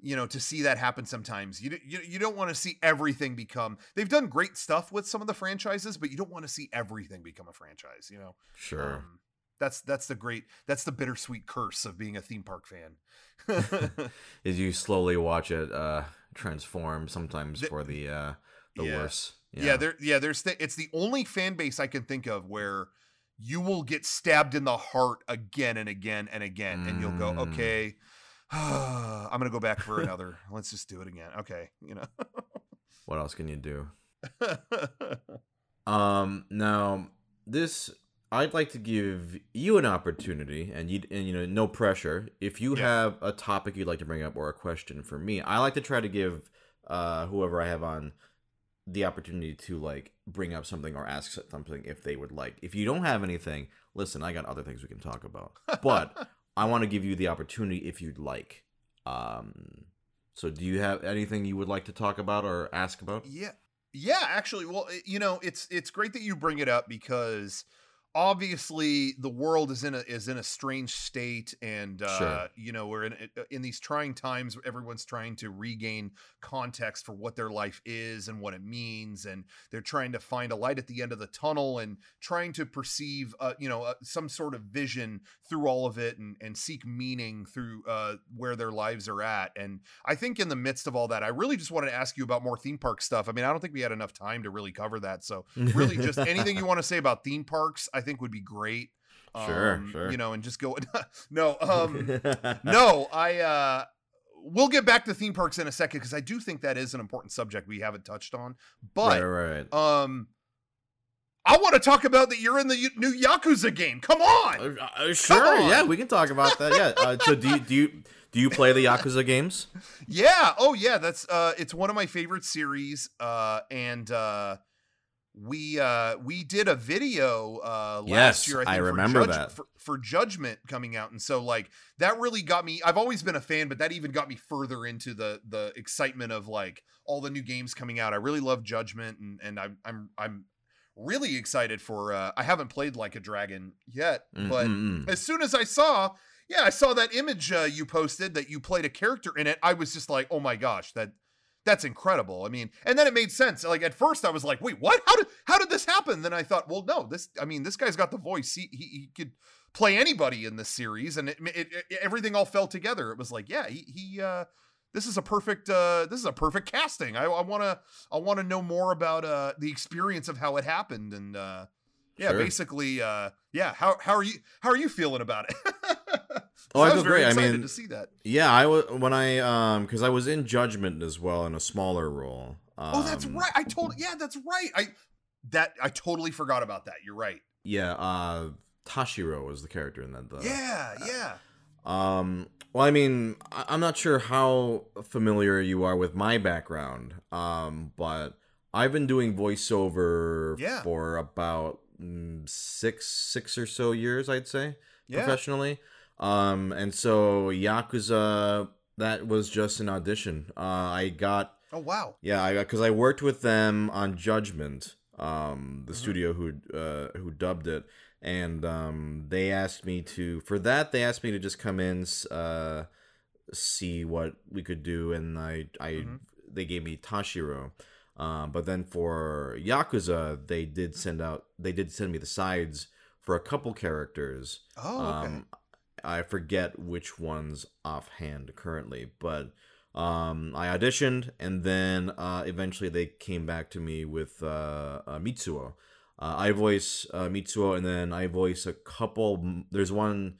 you know, to see that happen sometimes. You you, you don't want to see everything become. They've done great stuff with some of the franchises, but you don't want to see everything become a franchise. You know, Sure. Um, that's that's the great that's the bittersweet curse of being a theme park fan. <laughs> <laughs> Is you slowly watch it uh transform sometimes The- for the uh the Yeah. worse. yeah. there yeah there's th- it's the only fan base I can think of where you will get stabbed in the heart again and again and again, and you'll go, Mm. okay, <sighs> I'm gonna go back for another. Let's just do it again. Okay, you know. What else can you do? <laughs> Um, now this I'd like to give you an opportunity, and you and you know no pressure. If you Yeah. have a topic you'd like to bring up or a question for me, I like to try to give uh whoever I have on the opportunity to like bring up something or ask something if they would like. If you don't have anything, listen, I got other things we can talk about. <laughs> But I want to give you the opportunity if you'd like. Um, so do you have anything you would like to talk about or ask about? Yeah. Yeah, actually, well, you know, it's it's great that you bring it up because obviously the world is in a is in a strange state and uh Sure. you know, we're in uh, in these trying times where everyone's trying to regain context for what their life is and what it means and they're trying to find a light at the end of the tunnel and trying to perceive uh, you know, uh, some sort of vision through all of it and and seek meaning through uh where their lives are at and I think in the midst of all that, I really just wanted to ask you about more theme park stuff. I mean, I don't think we had enough time to really cover that. So, really, just anything you <laughs> want to say about theme parks, I think would be great. Sure, Um, sure. You know, and just go. <laughs> no, um, <laughs> no, I. uh We'll get back to theme parks in a second because I do think that is an important subject we haven't touched on. But right, right. um, I want to talk about that you're in the new Yakuza game. Come on. Uh, uh, sure, on. yeah, we can talk about that. Yeah. Uh, so do you do you do you play the Yakuza games? <laughs> Yeah. Oh, yeah. That's uh, it's one of my favorite series. Uh, and uh, we uh we did a video uh last Yes, year. I, I remember for Judge- that. for, for Judgment coming out, and so like that really got me. I've always been a fan, but that even got me further into the the excitement of like all the new games coming out. I really love Judgment, and and I'm I'm I'm really excited for. uh I haven't played Like a Dragon yet, Mm, but mm, mm. as soon as I saw, yeah, I saw that image uh, you posted that you played a character in it. I was just like, oh my gosh, that that's incredible. I mean, and then it made sense. Like at first, I was like, wait, what? How did how did this happen? Then I thought, well, no, this. I mean, this guy's got the voice. He he, he could play anybody in this series, and it, it, it everything all fell together. It was like, yeah, he he. uh this is a perfect uh this is a perfect casting i want to i want to know more about uh the experience of how it happened and uh yeah Sure. basically uh yeah how how are you how are you feeling about it <laughs> Oh, I was feel great. I excited mean- to see that Yeah, I was when I um because I was in Judgment as well in a smaller role. oh that's Um, right i told <laughs> yeah that's right i that i totally forgot about that you're right Yeah, uh Tashiro was the character in that. Though. yeah yeah Um. Well, I mean, I'm not sure how familiar you are with my background. Um, but I've been doing voiceover Yeah. for about six, six or so years, I'd say, yeah professionally. Um, and so Yakuza, that was just an audition. Uh, I got oh wow yeah, I because I worked with them on Judgment, um, the Mhm. studio who uh, who dubbed it, and um, they asked me to for that they asked me to just come in, uh, see what we could do, and I I Mhm. they gave me Tashiro. Um, but then for Yakuza, they did send out they did send me the sides for a couple characters. oh okay Um, I forget which ones offhand currently, but um, I auditioned, and then uh, eventually they came back to me with uh, uh, Mitsuo. Uh, I voice uh, Mitsuo, and then I voice a couple. There's one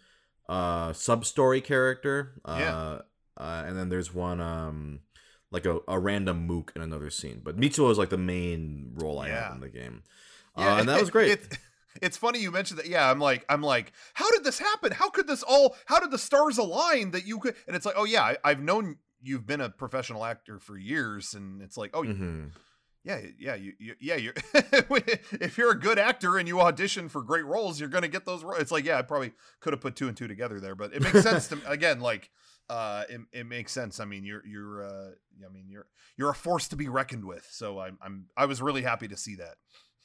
uh, sub story character, uh, Yeah. uh, and then there's one um, like a, a random mook in another scene. But Mitsuo is like the main role I Yeah. have in the game, uh, and that was <laughs> great. It, it's funny you mentioned that. Yeah, I'm like, I'm like, how did this happen? How could this all? How did the stars align that you could? And it's like, oh yeah, I, I've known you've been a professional actor for years, and it's like, oh Mhm. yeah, yeah, you, you yeah, you. <laughs> if you're a good actor and you audition for great roles, you're gonna get those roles. It's like, yeah, I probably could have put two and two together there, but it makes sense to <laughs> me. Again, like. Uh, it, it makes sense. I mean, you're you're uh, I mean you're you're a force to be reckoned with. So I'm I'm I was really happy to see that.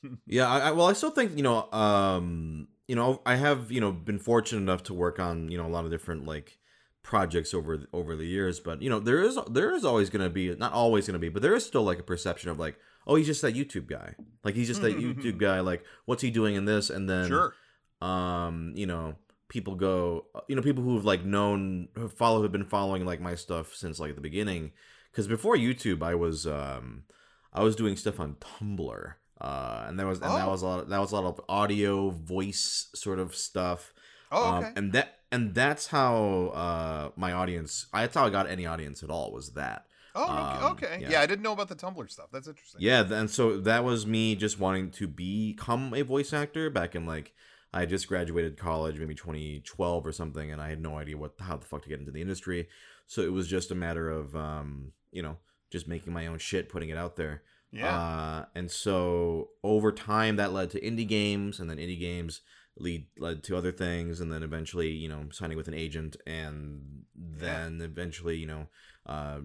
<laughs> yeah, I, I, well, I still think you know, um, you know, I have you know been fortunate enough to work on you know a lot of different like projects over over the years, but you know there is there is always going to be not always going to be, but there is still like a perception of like oh he's just that YouTube guy, like he's just that <laughs> YouTube guy, like what's he doing in this, and then Sure. um you know people go you know people who've like known who follow have been following like my stuff since like the beginning because before youtube i was um i was doing stuff on tumblr uh and that was and that Oh. was a lot that was a lot of audio voice sort of stuff Oh, um, okay. and that and that's how uh my audience I, that's how i got any audience at all was that oh, okay. um, okay. yeah. Yeah. I didn't know about the Tumblr stuff. That's interesting. yeah, and so that was me just wanting to become a voice actor back in like I had just graduated college, maybe 2012 or something, and I had no idea what how the fuck to get into the industry. So it was just a matter of um, you know, just making my own shit, putting it out there. Yeah. Uh, and so over time that led to indie games, and then indie games lead led to other things, and then eventually, you know, signing with an agent, and then eventually, you know, uh,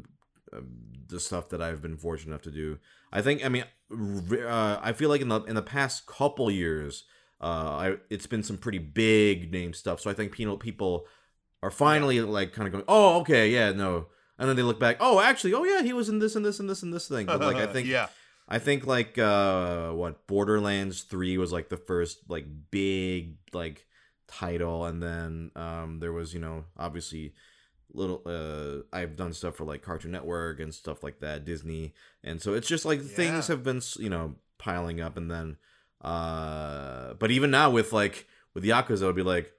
uh, the stuff that I've been fortunate enough to do. I think, I mean, uh, I feel like in the in the past couple years, uh, I it's been some pretty big name stuff. So I think people people are finally like kind of going, oh, okay, yeah, no. And then they look back, oh, actually, oh yeah, he was in this and this and this and this thing. But like I <laughs> think yeah. I think like uh what Borderlands 3 was like the first like big like title and then um there was you know obviously little uh I've done stuff for like Cartoon Network and stuff like that Disney and so it's just like things have been you know piling up and then uh but even now with like with Yakuza would be like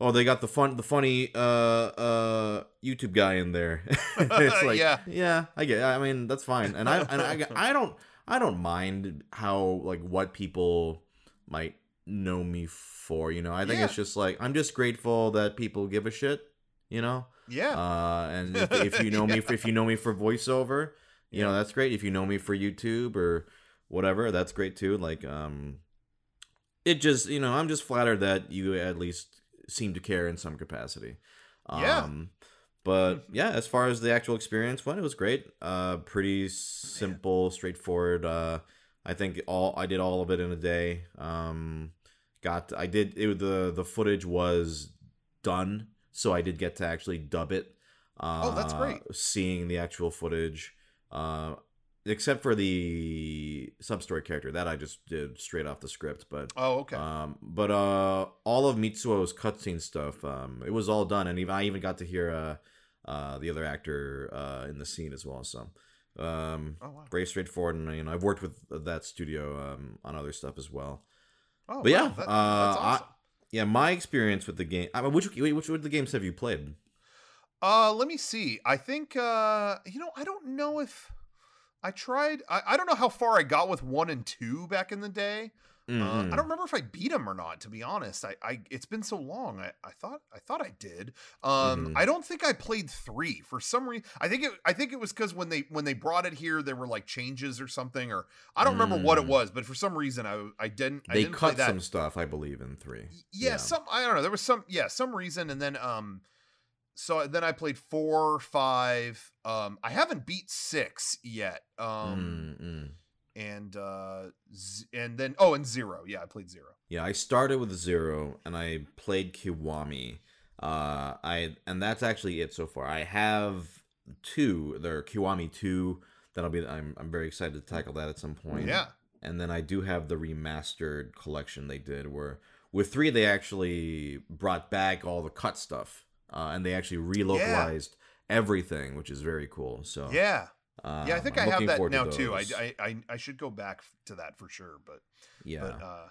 oh they got the fun the funny uh uh YouTube guy in there <laughs> it's <laughs> like Yeah. yeah I get I mean that's fine and I and I <laughs> I don't I don't mind how like what people might know me for. You know, I think it's just like I'm just grateful that people give a shit. You know, Yeah. uh, and if, if you know me, for, if you know me for voiceover, you know that's great. If you know me for YouTube or whatever, that's great too. Like, um, it just you know I'm just flattered that you at least seem to care in some capacity. Yeah. Um, but yeah, as far as the actual experience went, it was great. Uh, pretty simple, straightforward. Uh, I think all I did all of it in a day. Um, got I did it. The the footage was done, so I did get to actually dub it. Uh, Oh, that's great. Seeing the actual footage, uh, except for the sub story character that I just did straight off the script, but oh, okay. um, but uh, all of Mitsuo's cutscene stuff, um, it was all done, and even I even got to hear uh, uh, the other actor uh, in the scene as well. So, um, oh, wow. very straightforward, and you know, I've worked with that studio um, on other stuff as well. Oh, But yeah, that- uh, that's awesome. Yeah, my experience with the game. I mean, which which of the games have you played? Uh, let me see. I think uh, you know, I don't know if I tried. I, I don't know how far I got with one and two back in the day. Uh, Mhm. I don't remember if I beat them or not. To be honest, I, I it's been so long. I, I thought I thought I did. Um, Mhm. I don't think I played three for some reason. I think it I think it was because when they when they brought it here, there were like changes or something, or I don't remember what it Mm. was. But for some reason, I I didn't. I They didn't play cut that. some stuff, I believe, in three. yeah, Yeah. some I don't know. There was some yeah, some reason and then um so then I played 4, 5. Um I haven't beat 6 yet. Um Mm, mm. and uh z- and then oh and 0. Yeah, I played 0. Yeah, I started with zero and I played Kiwami. Uh, I and that's actually it so far. I have two. There are Kiwami two. That'll be. I'm I'm very excited to tackle that at some point. Yeah. And then I do have the remastered collection they did, where with three they actually brought back all the cut stuff, uh, and they actually relocalized everything, which is very cool. So Yeah. uh, Yeah, I think I'm I have that forward to now too. I. I I I should go back to that for sure, but yeah. but uh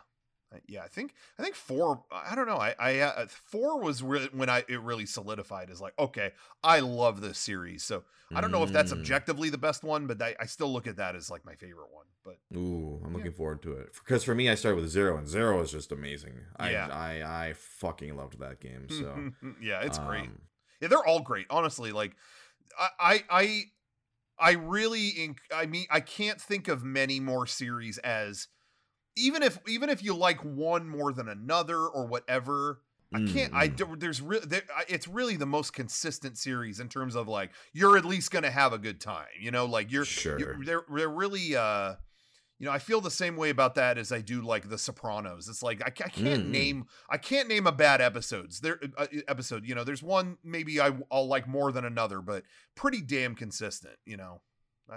yeah, I think I think four. I don't know. I I uh, four was really when I it really solidified as like okay, I love this series. So I don't know if that's Mm. objectively the best one, but I, I still look at that as like my favorite one. But Ooh, I'm Yeah. looking forward to it because for me, I started with zero, and zero is just amazing. I Yeah. I, I fucking loved that game. So <laughs> yeah, it's great. um, Yeah, they're all great. Honestly, like I I I, I really inc- I mean I can't think of many more series as even if even if you like one more than another or whatever I can't. I Mm-mm. there's re- there, it's really the most consistent series in terms of like you're at least gonna have a good time. You know, like you're Sure. you're they're they're really uh you know I feel the same way about that as I do like The Sopranos. It's like I, I can't Mm-mm. name I can't name a bad episodes. There uh, episode. You know, there's one maybe I I'll like more than another, but pretty damn consistent. You know.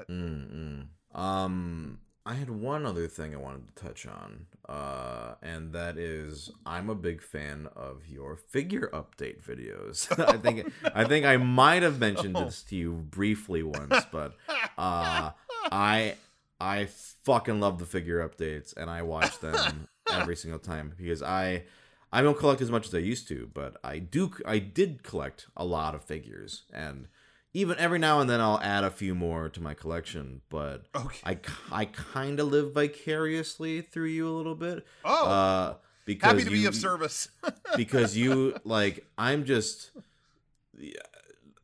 Mm-mm. Um, I had one other thing I wanted to touch on, uh, and that is I'm a big fan of your figure update videos. <laughs> I think I think I might have mentioned Oh. this to you briefly once, but uh, I I fucking love the figure updates, and I watch them every single time because I I don't collect as much as I used to, but I do I did collect a lot of figures, and even every now and then I'll add a few more to my collection. But okay. I I kind of live vicariously through you a little bit, oh, uh, because happy to be you- of service. <laughs> because you like I'm just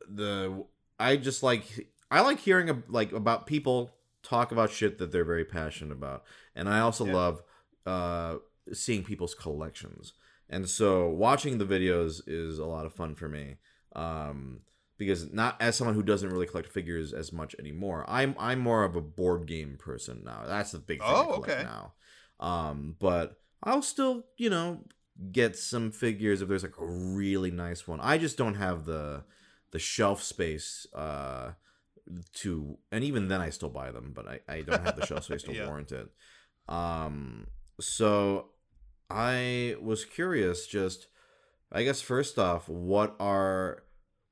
the I just like I like hearing like about people talk about shit that they're very passionate about, and I also Yeah. love uh seeing people's collections. And so watching the videos is a lot of fun for me. Um because not as someone who doesn't really collect figures as much anymore. I'm I'm more of a board game person now. That's the big thing Oh, okay. now. Um but I'll still, you know, get some figures if there's like a really nice one. I just don't have the the shelf space uh to and even then I still buy them, but I, I don't have the shelf space to <laughs> Yeah. warrant it. Um so I was curious just I guess first off, what are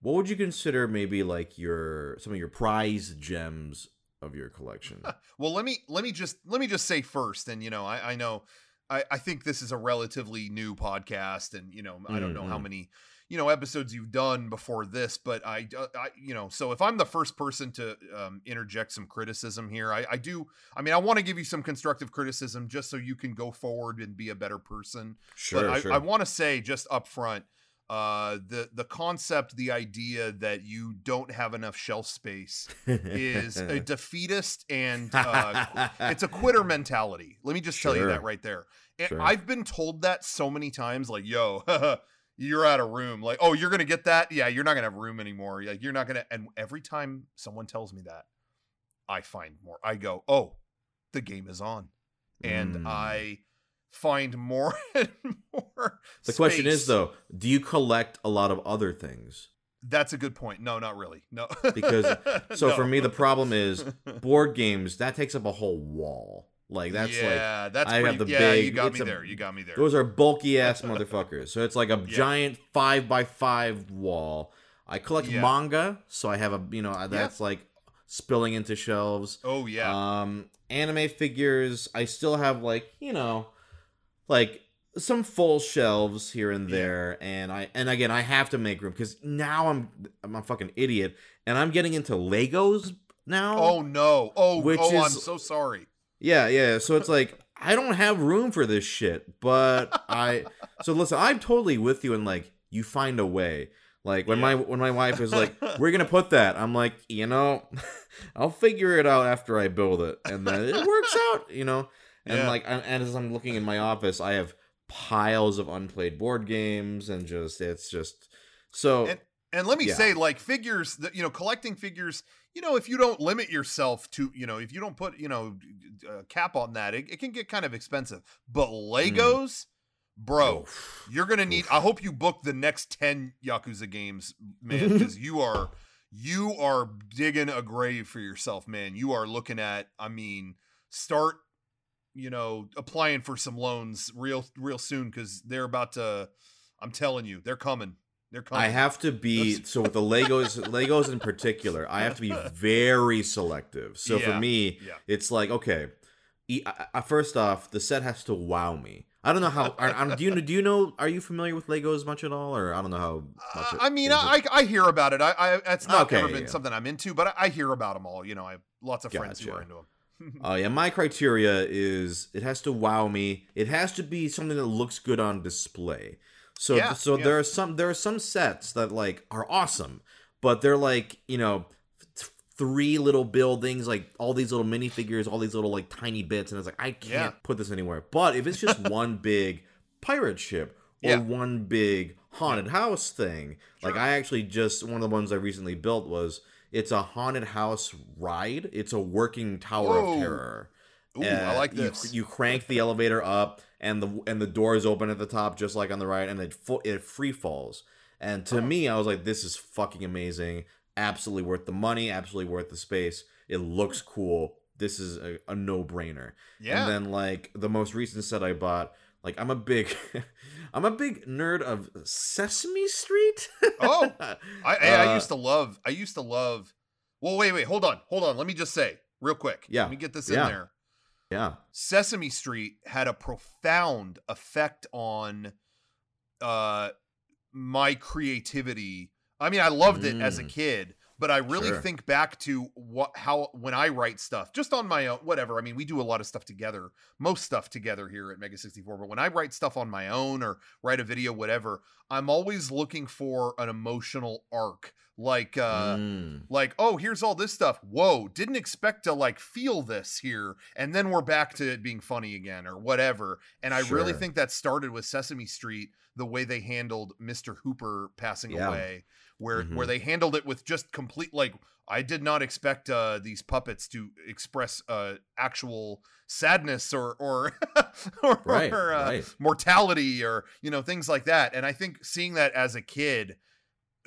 what would you consider maybe like your some of your prize gems of your collection? <laughs> Well, let me let me just let me just say first, and you know, I, I know I, I think this is a relatively new podcast, and you know, I don't know how Mhm. many you know episodes you've done before this, but I, uh, I you know, so if I'm the first person to um, interject some criticism here, I, I do. I mean, I want to give you some constructive criticism just so you can go forward and be a better person. Sure, but I, sure. I want to say just up front, uh, the the concept, the idea that you don't have enough shelf space is a <laughs> defeatist and <laughs> uh, it's a quitter mentality. Let me just tell you that right there. Sure. I've been told that so many times, like, yo, <laughs> you're out of room. Like, oh, you're gonna get that? Yeah, you're not gonna have room anymore. Like, you're not gonna. And every time someone tells me that, I find more. I go, oh, the game is on, and Mm. I find more <laughs> and more. The question is though, do you collect a lot of other things? That's a good point. No, not really. No, Because- <laughs> So for me the problem is <laughs> board games that takes up a whole wall. Like that's like yeah, that's I pretty, have the yeah. you got me a- there. You got me there. those are bulky ass motherfuckers. So it's like a Yeah. giant five by five wall. I collect Yeah. manga, so I have a you know that's like spilling into shelves. oh yeah. Um, anime figures, I still have like you know, like some full shelves here and Yeah. there, and I and again I have to make room because now I'm I'm a fucking idiot, and I'm getting into Legos now. Oh no! Oh, Which oh, I'm so sorry. Yeah, yeah. So it's like I don't have room for this shit, but I. So listen, I'm totally with you, and like you find a way. Like when my when my wife is like, <laughs> "We're gonna put that," I'm like, you know, <laughs> I'll figure it out after I build it, and then it works out, you know. And Yeah. like, and and as I'm looking in my office, I have piles of unplayed board games, and just it's just so. And- And let me Yeah. say, like figures, that you know, collecting figures. You know, if you don't limit yourself to, you know, if you don't put, you know, a cap on that, it, it can get kind of expensive. But hmm. Legos, bro, Oof. you're gonna need. I hope you book the next ten Yakuza games, man, <laughs> because you are you are digging a grave for yourself, man. You are looking at. I mean, start you know applying for some loans real real soon because they're about to. I'm telling you, they're coming. They're coming. I have to be so with the Legos, Legos in particular. I have to be <laughs> very selective. So Yeah. for me, Yeah. it's like okay. First off, the set has to wow me. I don't know how. I, I, do you know? do you know? Are you familiar with Legos much at all, or I don't know how much? Uh, I mean, I I hear about it. I, I it's not Okay, ever been yeah. something I'm into, but I, I hear about them all. You know, I have lots of friends who are into them. Oh yeah, my criteria is it has to wow me. It has to be something that looks good on display. So Yeah, so yeah. there are some there are some sets that like are awesome, but they're like you know th- three little buildings, like all these little minifigures, all these little like tiny bits, and it's like I can't Yeah. put this anywhere. But if it's just <laughs> one big pirate ship or one big haunted house thing. Like I actually just one of the ones I recently built was it's a haunted house ride. It's a working tower Whoa. of terror. Ooh, I Uh, like you- this. You, crank the elevator up, and the and the doors open at the top, just like on the ride, and it fo- it free falls. And to Oh. me, I was like, "This is fucking amazing! Absolutely worth the money. Absolutely worth the space. It looks cool. This is a, a no brainer." yeah. And then like the most recent set I bought, like I'm a big, <laughs> I'm a big nerd of Sesame Street. <laughs> Oh, I, I Uh, used to love. I used to love. Well, wait, wait, hold on, hold on. Let me just say real quick. Yeah. Let me get this in Yeah. there. yeah. Sesame Street had a profound effect on uh my creativity. I mean, I loved it as a Mm. kid, but I really Sure. think back to what how when I write stuff, just on my own, whatever. I mean, we do a lot of stuff together, most stuff together here at Mega 64, but when I write stuff on my own or write a video whatever, I'm always looking for an emotional arc. Like uh Mm. like oh here's all this stuff whoa didn't expect to like feel this here and then we're back to it being funny again or whatever and i really think that started with sesame street the way they handled mr hooper passing Yeah. away where where Mhm. they handled it with just complete like i did not expect uh these puppets to express uh actual sadness or or <laughs> or, Right, or, uh, right. mortality or you know things like that and i think seeing that as a kid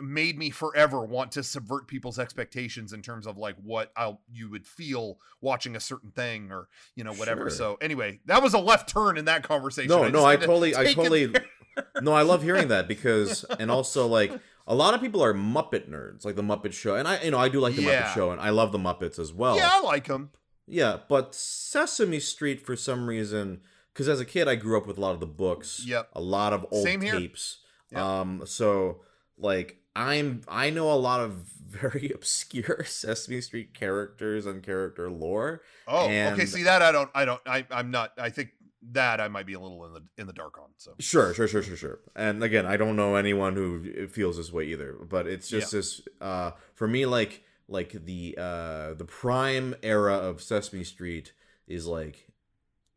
made me forever want to subvert people's expectations in terms of like what I'll you would feel watching a certain thing or you know whatever. Sure. So anyway, that was a left turn in that conversation. No, just no, I had to totally, I totally. <laughs> no, I love hearing that because, <laughs> and also like a lot of people are Muppet nerds, like the Muppet Show, and I, you know, I do like the Yeah. Muppet Show, and I love the Muppets as well. yeah, I like them. Yeah, but Sesame Street for some reason, because as a kid I grew up with a lot of the books, Yep. a lot of old Same here. tapes. Yep. Um, so like I'm I know a lot of <laughs> very obscure <laughs> Sesame Street characters and character lore. Oh, okay. See that I don't. I don't. I I'm not. I think that I might be a little in the in the dark on. So Sure, sure, sure, sure, sure. And again, I don't know anyone who feels this way either, but it's just this uh for me like like the uh the prime era of Sesame Street is like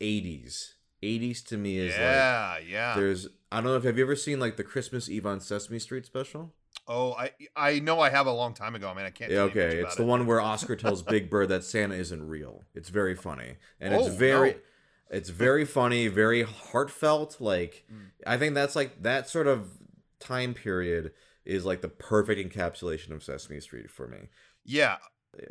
80s. 80s to me is like yeah, yeah. there's I don't know if have you ever seen like the Christmas Eve on Sesame Street special? Oh, I I know I have a long time ago. I mean, I can't. Yeah, okay. It's the it. one where Oscar tells Big Bird that Santa isn't real. It's very funny. And it's Oh, very no. it's very funny, very heartfelt. Like Mm. I think that's like that sort of time period is like the perfect encapsulation of Sesame Street for me. Yeah,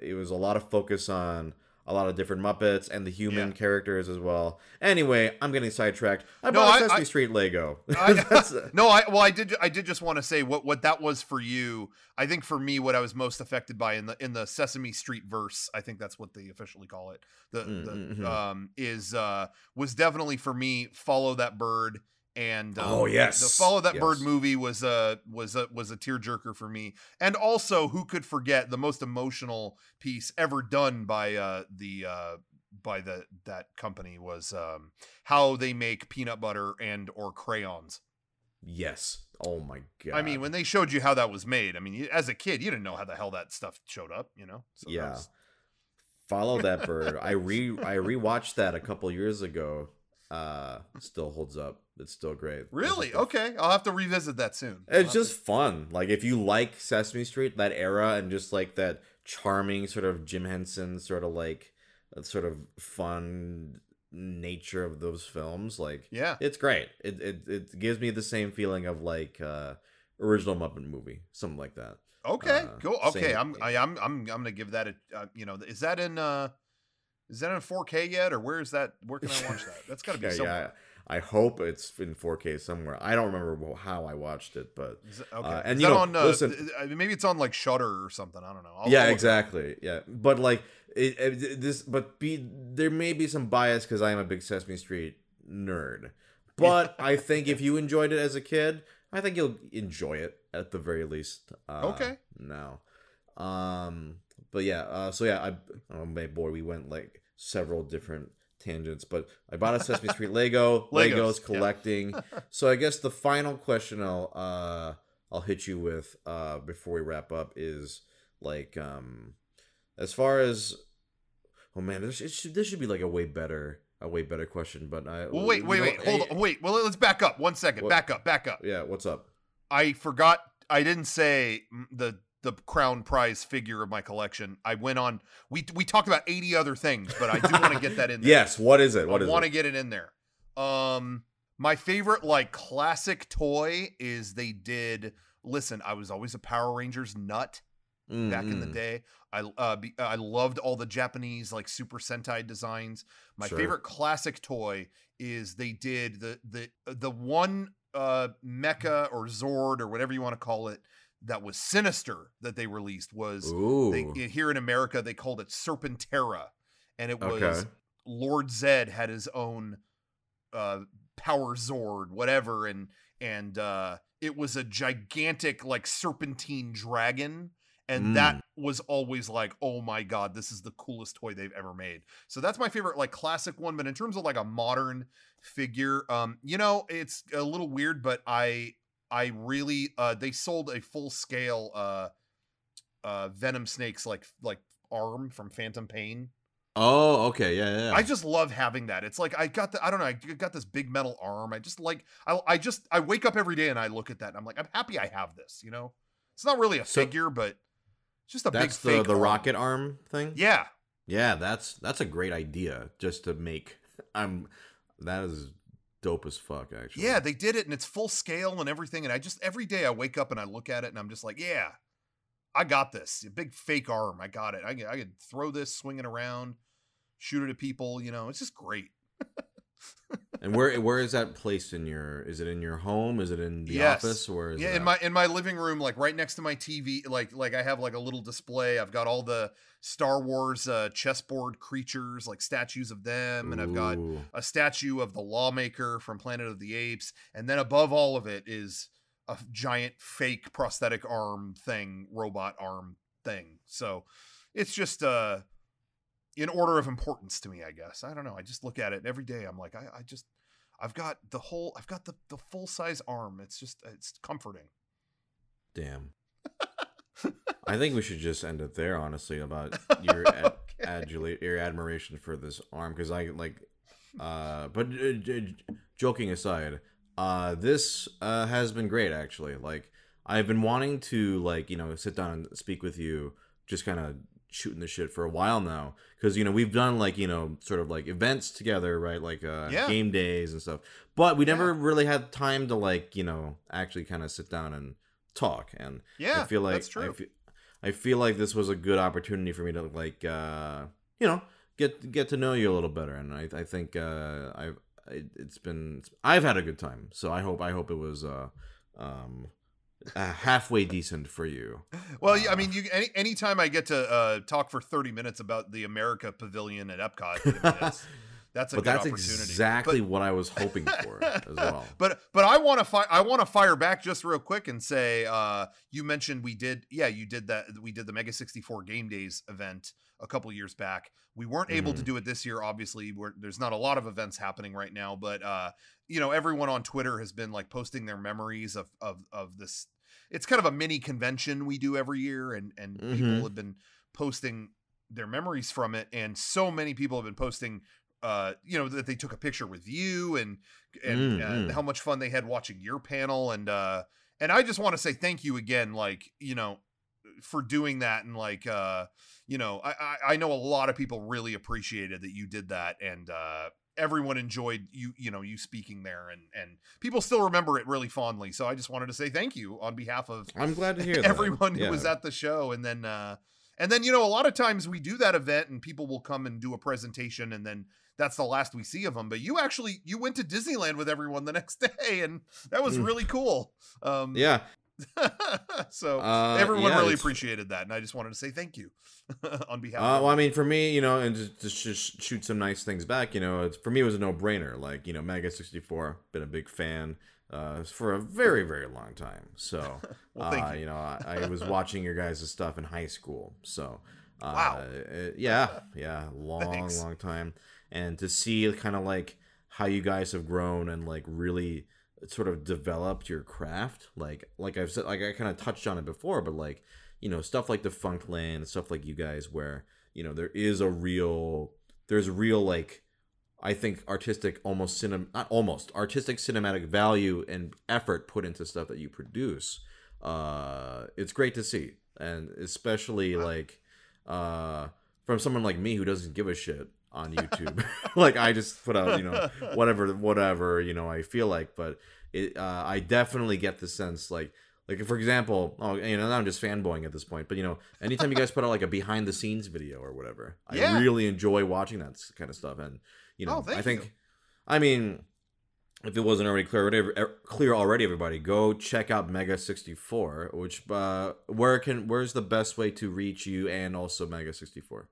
It was a lot of focus on a lot of different Muppets and the human Yeah. characters as well. Anyway, I'm getting sidetracked. I No, bought a I- Sesame I- Street Lego. I- <laughs> no, I well, I did. I did just want to say what what that was for you. I think for me, what I was most affected by in the in the Sesame Street verse, I think that's what they officially call it. The, Mm, the mhm. um is uh was definitely for me. Follow that bird. And um, Oh, yes. the follow that bird movie was a was a was a tearjerker for me. And also, who could forget the most emotional piece ever done by uh the uh by the that company was um how they make peanut butter and or crayons. yes. Oh my god. I mean, when they showed you how that was made, I mean, as a kid, you didn't know how the hell that stuff showed up, you know? So Yeah. Follow that <laughs> bird. I re I rewatched that a couple years ago. Uh still holds up. It's still great. Really? a- Okay. I'll have to revisit that soon. I'll It's just fun. Like if you like Sesame Street, that era, and just like that charming sort of Jim Henson sort of like sort of fun nature of those films, like yeah. it's great. It it it gives me the same feeling of like uh original Muppet movie, something like that. Okay. uh, cool. Okay. same- I'm, I, I'm, I'm, I'm going to give that a, uh, you know, is that in, uh, is that in 4K yet, or where is that? Where can I watch that? That's got to be <laughs> Yeah, somewhere. yeah. I hope it's in 4K somewhere. I don't remember how I watched it, but Is it- okay. Uh, and that you know, on, uh, listen- maybe it's on like Shudder or something. I don't know. I'll- yeah, I'll exactly. Yeah, but like it, it- this, but be there may be some bias because I am a big Sesame Street nerd. But I think if you <laughs> enjoyed it as a kid, I think you'll enjoy it at the very least. Uh, Okay. Now, um, but yeah, uh, so yeah, I oh my boy, we went like several different tangents, but I bought a Sesame Street Lego. <laughs> Legos, Legos yeah. collecting. <laughs> so I guess the final question I'll uh I'll hit you with uh before we wrap up is like um as far as oh man this it should this should be like a way better a way better question, but I. Well, wait, wait, know, wait. Hold on. Wait. Well, let's back up one second. What? Back up. Back up. Yeah, what's up? I forgot. I didn't say the the crown prize figure of my collection. I went on. We we talked about eighty other things, but I do want to get that in. <laughs> there. Yes, what is it? What I want to get it in there. Um, my favorite like classic toy is they did. Listen, I was always a Power Rangers nut back in the Mm, mm. day. I uh, be, I loved all the Japanese like Super Sentai designs. My Sure. favorite classic toy is they did the the the one uh mecha or Zord or whatever you want to call it that was sinister that they released was they, here in America they called it Serpentera, and it was Okay. Lord Zedd had his own uh, Power Zord, whatever, and and uh, it was a gigantic like serpentine dragon. And Mm. that was always like, oh my god, this is the coolest toy they've ever made. So that's my favorite, like classic one. But in terms of like a modern figure, um, you know, it's a little weird, but I I really uh they sold a full scale uh uh Venom Snake's like like arm from Phantom Pain. oh, okay, yeah, yeah. I just love having that. It's like I got the I don't know, I got this big metal arm. I just like I I just I wake up every day and I look at that and I'm like I'm happy I have this, you know? It's not really a So- figure, but it's just a that's big the the arm. rocket arm thing. Yeah. yeah. That's that's a great idea. Just to make. <laughs> I'm. That is dope as fuck. Actually. Yeah, they did it and it's full scale and everything and I just every day I wake up and I look at it and I'm just like, yeah. I got this. A big fake arm. I got it. I can, I could throw this swing it around, shoot it at people, you know. It's just great. <laughs> And where where is that placed in your? Is it in your home? Is it in the Yes. office? Or is yeah in out? my in my living room like right next to my tv like like i have like a little display i've got all the star wars uh chessboard creatures like statues of them and i've got a statue of the lawmaker from planet of the apes and then above all of it is a giant fake prosthetic arm thing robot arm thing so it's just uh in order of importance to me i guess i don't know i just look at it every day i'm like i, I just i've got the whole i've got the, the full size arm it's just it's comforting Damn. <laughs> I think we should just end it there. Honestly, about <laughs> your ad- Okay. adula- your admiration for this arm, because I like. Uh, but uh, j- joking aside, uh, this uh has been great actually. Like I've been wanting to like you know sit down and speak with you, just kind of shooting the shit for a while now. Because you know we've done like you know sort of like events together right? Like uh Yeah. game days and stuff. But we never really had time to like you know actually kind of sit down and talk. And yeah I feel like that's true. I feel, I feel like this was a good opportunity for me to like uh you know get get to know you a little better. And I I think uh I've it, it's been I've had a good time. So I hope I hope it was uh um uh, halfway decent for you well yeah, i uh, mean you any anytime i get to uh talk for 30 minutes about the america pavilion at epcot I mean, that's, that's a but that's exactly But- what I was hoping for as <laughs> well but but I want to fi- I want to fire back just real quick and say uh you mentioned we did yeah you did that we did the Mega 64 Game Days event a couple years back. We weren't able to Mhm. do it this year obviously. We're, there's not a lot of events happening right now, but uh you know everyone on Twitter has been like posting their memories of of of this it's kind of a mini convention we do every year and and Mhm. people have been posting their memories from it and so many people have been posting uh, you know that they took a picture with you and and uh, mm. how much fun they had watching your panel and uh and I just want to say thank you again like you know for doing that and like uh you know I, I I know a lot of people really appreciated that you did that and uh everyone enjoyed you you know you speaking there and and people still remember it really fondly so I just wanted to say thank you on behalf of I'm glad to hear everyone who was at the show and then uh and then you know a lot of times we do that event and people will come and do a presentation and then that's the last we see of them but you actually you went to disneyland with everyone the <laughs> next day and that was Mm. really cool um Yeah. <laughs> so Uh, everyone yeah, really appreciated that and i just wanted to say thank you <laughs> on behalf Uh, of well, I mean, for me, you know, and just, just just shoot some nice things back, you know, it's, for me, it was a no brainer. Like, you know, Mega 64, been a big fan uh, for a very, very long time. So, <laughs> Well, uh, you. you know, I, I was watching your guys' stuff in high school. So, uh, Wow. it- yeah, yeah, long, Thanks. long time. And to see kind of like how you guys have grown and like really sort of developed your craft, like, like I've said, like I kind of touched on it before, but like, you know stuff like Defunctland, stuff like you guys, where you know there is a real, there's real like I think artistic almost cinem not almost artistic cinematic value and effort put into stuff that you produce. Uh, it's great to see, and especially like uh, from someone like me who doesn't give a shit on YouTube. <laughs> like I just put out, you know, whatever, whatever, you know, I feel like. But it, uh, I definitely get the sense, like, like for example, oh, you know, now I'm just fanboying at this point, but you know, anytime you guys put out like a behind the scenes video or whatever, Yeah. I really enjoy watching that kind of stuff. And you know, Oh, I think, you. I mean. If it wasn't already clear, whatever- er, clear already, everybody, go check out Mega sixty four. Which, uh, where can, where's the best way to reach you and also Mega sixty four?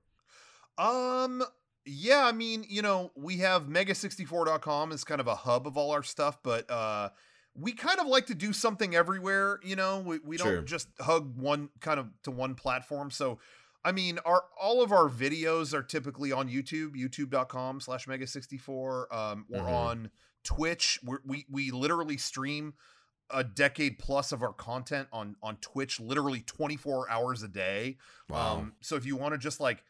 Um yeah, I mean, you know, we have mega64.com as kind of a hub of all our stuff, but uh we kind of like to do something everywhere, you know. We we don't just hug one kind of to one platform. So I mean, our all of our videos are typically on YouTube, youtube.com slash mega64. Um, we're Mhm. on Twitch. We're, we we literally stream a decade plus of our content on on Twitch, literally 24 hours a day. Um, so if you want to just like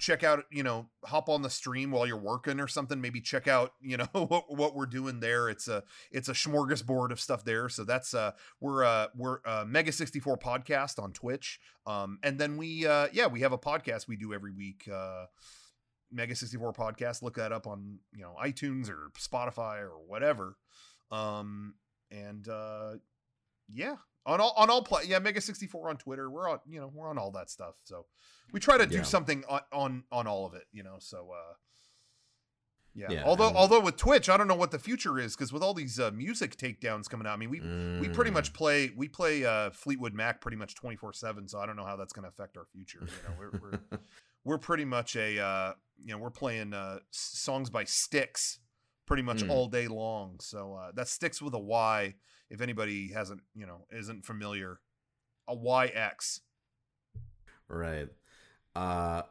check out, you know, hop on the stream while you're working or something, maybe check out, you know, <laughs> what, what we're doing there. It's a it's a smorgasbord of stuff there. So that's uh we're uh we're uh Mega 64 podcast on Twitch. Um and then we uh yeah, we have a podcast we do every week. Uh Mega 64 podcast. Look that up on, you know, iTunes or Spotify or whatever. Um and uh yeah, on all on all play yeah mega 64 on twitter we're on you know we're on all that stuff so we try to do Yeah. something on, on on all of it you know so uh yeah, Yeah, although although with twitch i don't know what the future is because with all these uh, music takedowns coming out i mean we we pretty Mm. much play we play uh fleetwood mac pretty much 24 7 so i don't know how that's going to affect our future you know we're we're, <laughs> we're pretty much a uh you know we're playing uh songs by Styx pretty much Mm. all day long so uh that sticks with a y if anybody hasn't you know isn't familiar a yx Right. Uh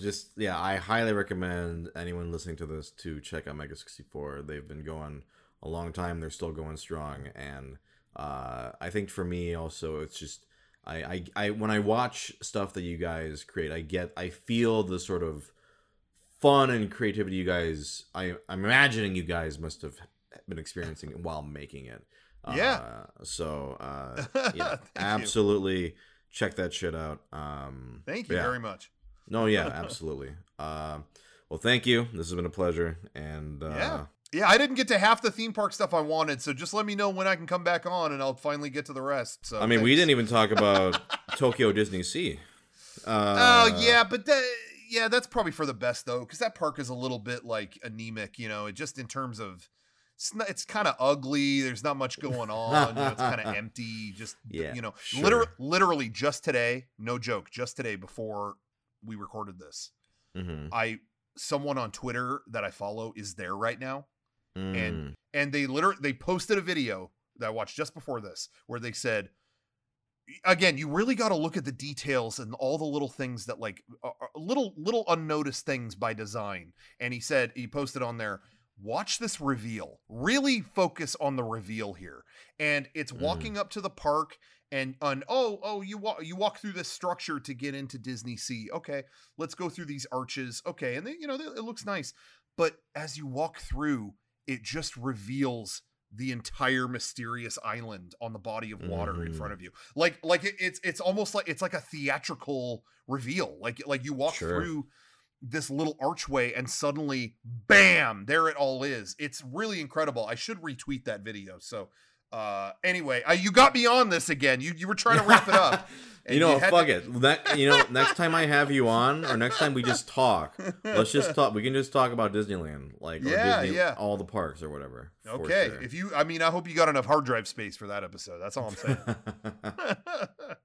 just yeah, I highly recommend anyone listening to this to check out Mega 64. They've been going a long time, they're still going strong and uh I think for me also it's just I I, I when I watch stuff that you guys create, I get I feel the sort of fun and creativity you guys I I'm imagining you guys must have been experiencing while making it. Yeah. Uh, so uh <laughs> yeah, you. absolutely check that shit out. Um, thank you yeah. very much No, yeah, <laughs> absolutely. uh, well, thank you. This has been a pleasure, and uh, Yeah. yeah i didn't get to half the theme park stuff i wanted so just let me know when i can come back on and i'll finally get to the rest so I mean, we didn't even talk about <laughs> Tokyo Disney Sea. Uh, Oh yeah, but that, yeah, that's probably for the best though, because that park is a little bit like anemic. You know, just in terms of it's, not- it's kind of ugly. There's not much going on. you know, it's kind of <laughs> empty. Just Yeah, you know, sure. literally, literally just today, no joke, just today before we recorded this, mhm, I someone on Twitter that I follow is there right now, mm, and they literally they posted a video that I watched just before this where they said again you really got to look at the details and all the little things that like are little little unnoticed things by design and he said he posted on there watch this reveal. Really focus on the reveal here. And it's Mhm. walking up to the park and on oh oh you walk you walk through this structure to get into Disney Sea. Okay let's go through these arches. Okay and then you know it looks nice. But as you walk through it just reveals the entire mysterious island on the body of water in Mhm. front of you. Like like it, it's it's almost like it's like a theatrical reveal. Like like you walk Sure. through this little archway and suddenly bam there it all is it's really incredible i should retweet that video so uh anyway uh, you got me on this again you you were trying to wrap it up <laughs> you know, had fuck to- it. That you know, next time I have you on, or next time we just talk, let's just talk. We can just talk about Disneyland, like Yeah, Disney, yeah. all the parks or whatever. okay sure. if you i mean i hope you got enough hard drive space for that episode that's all i'm saying <laughs> <laughs>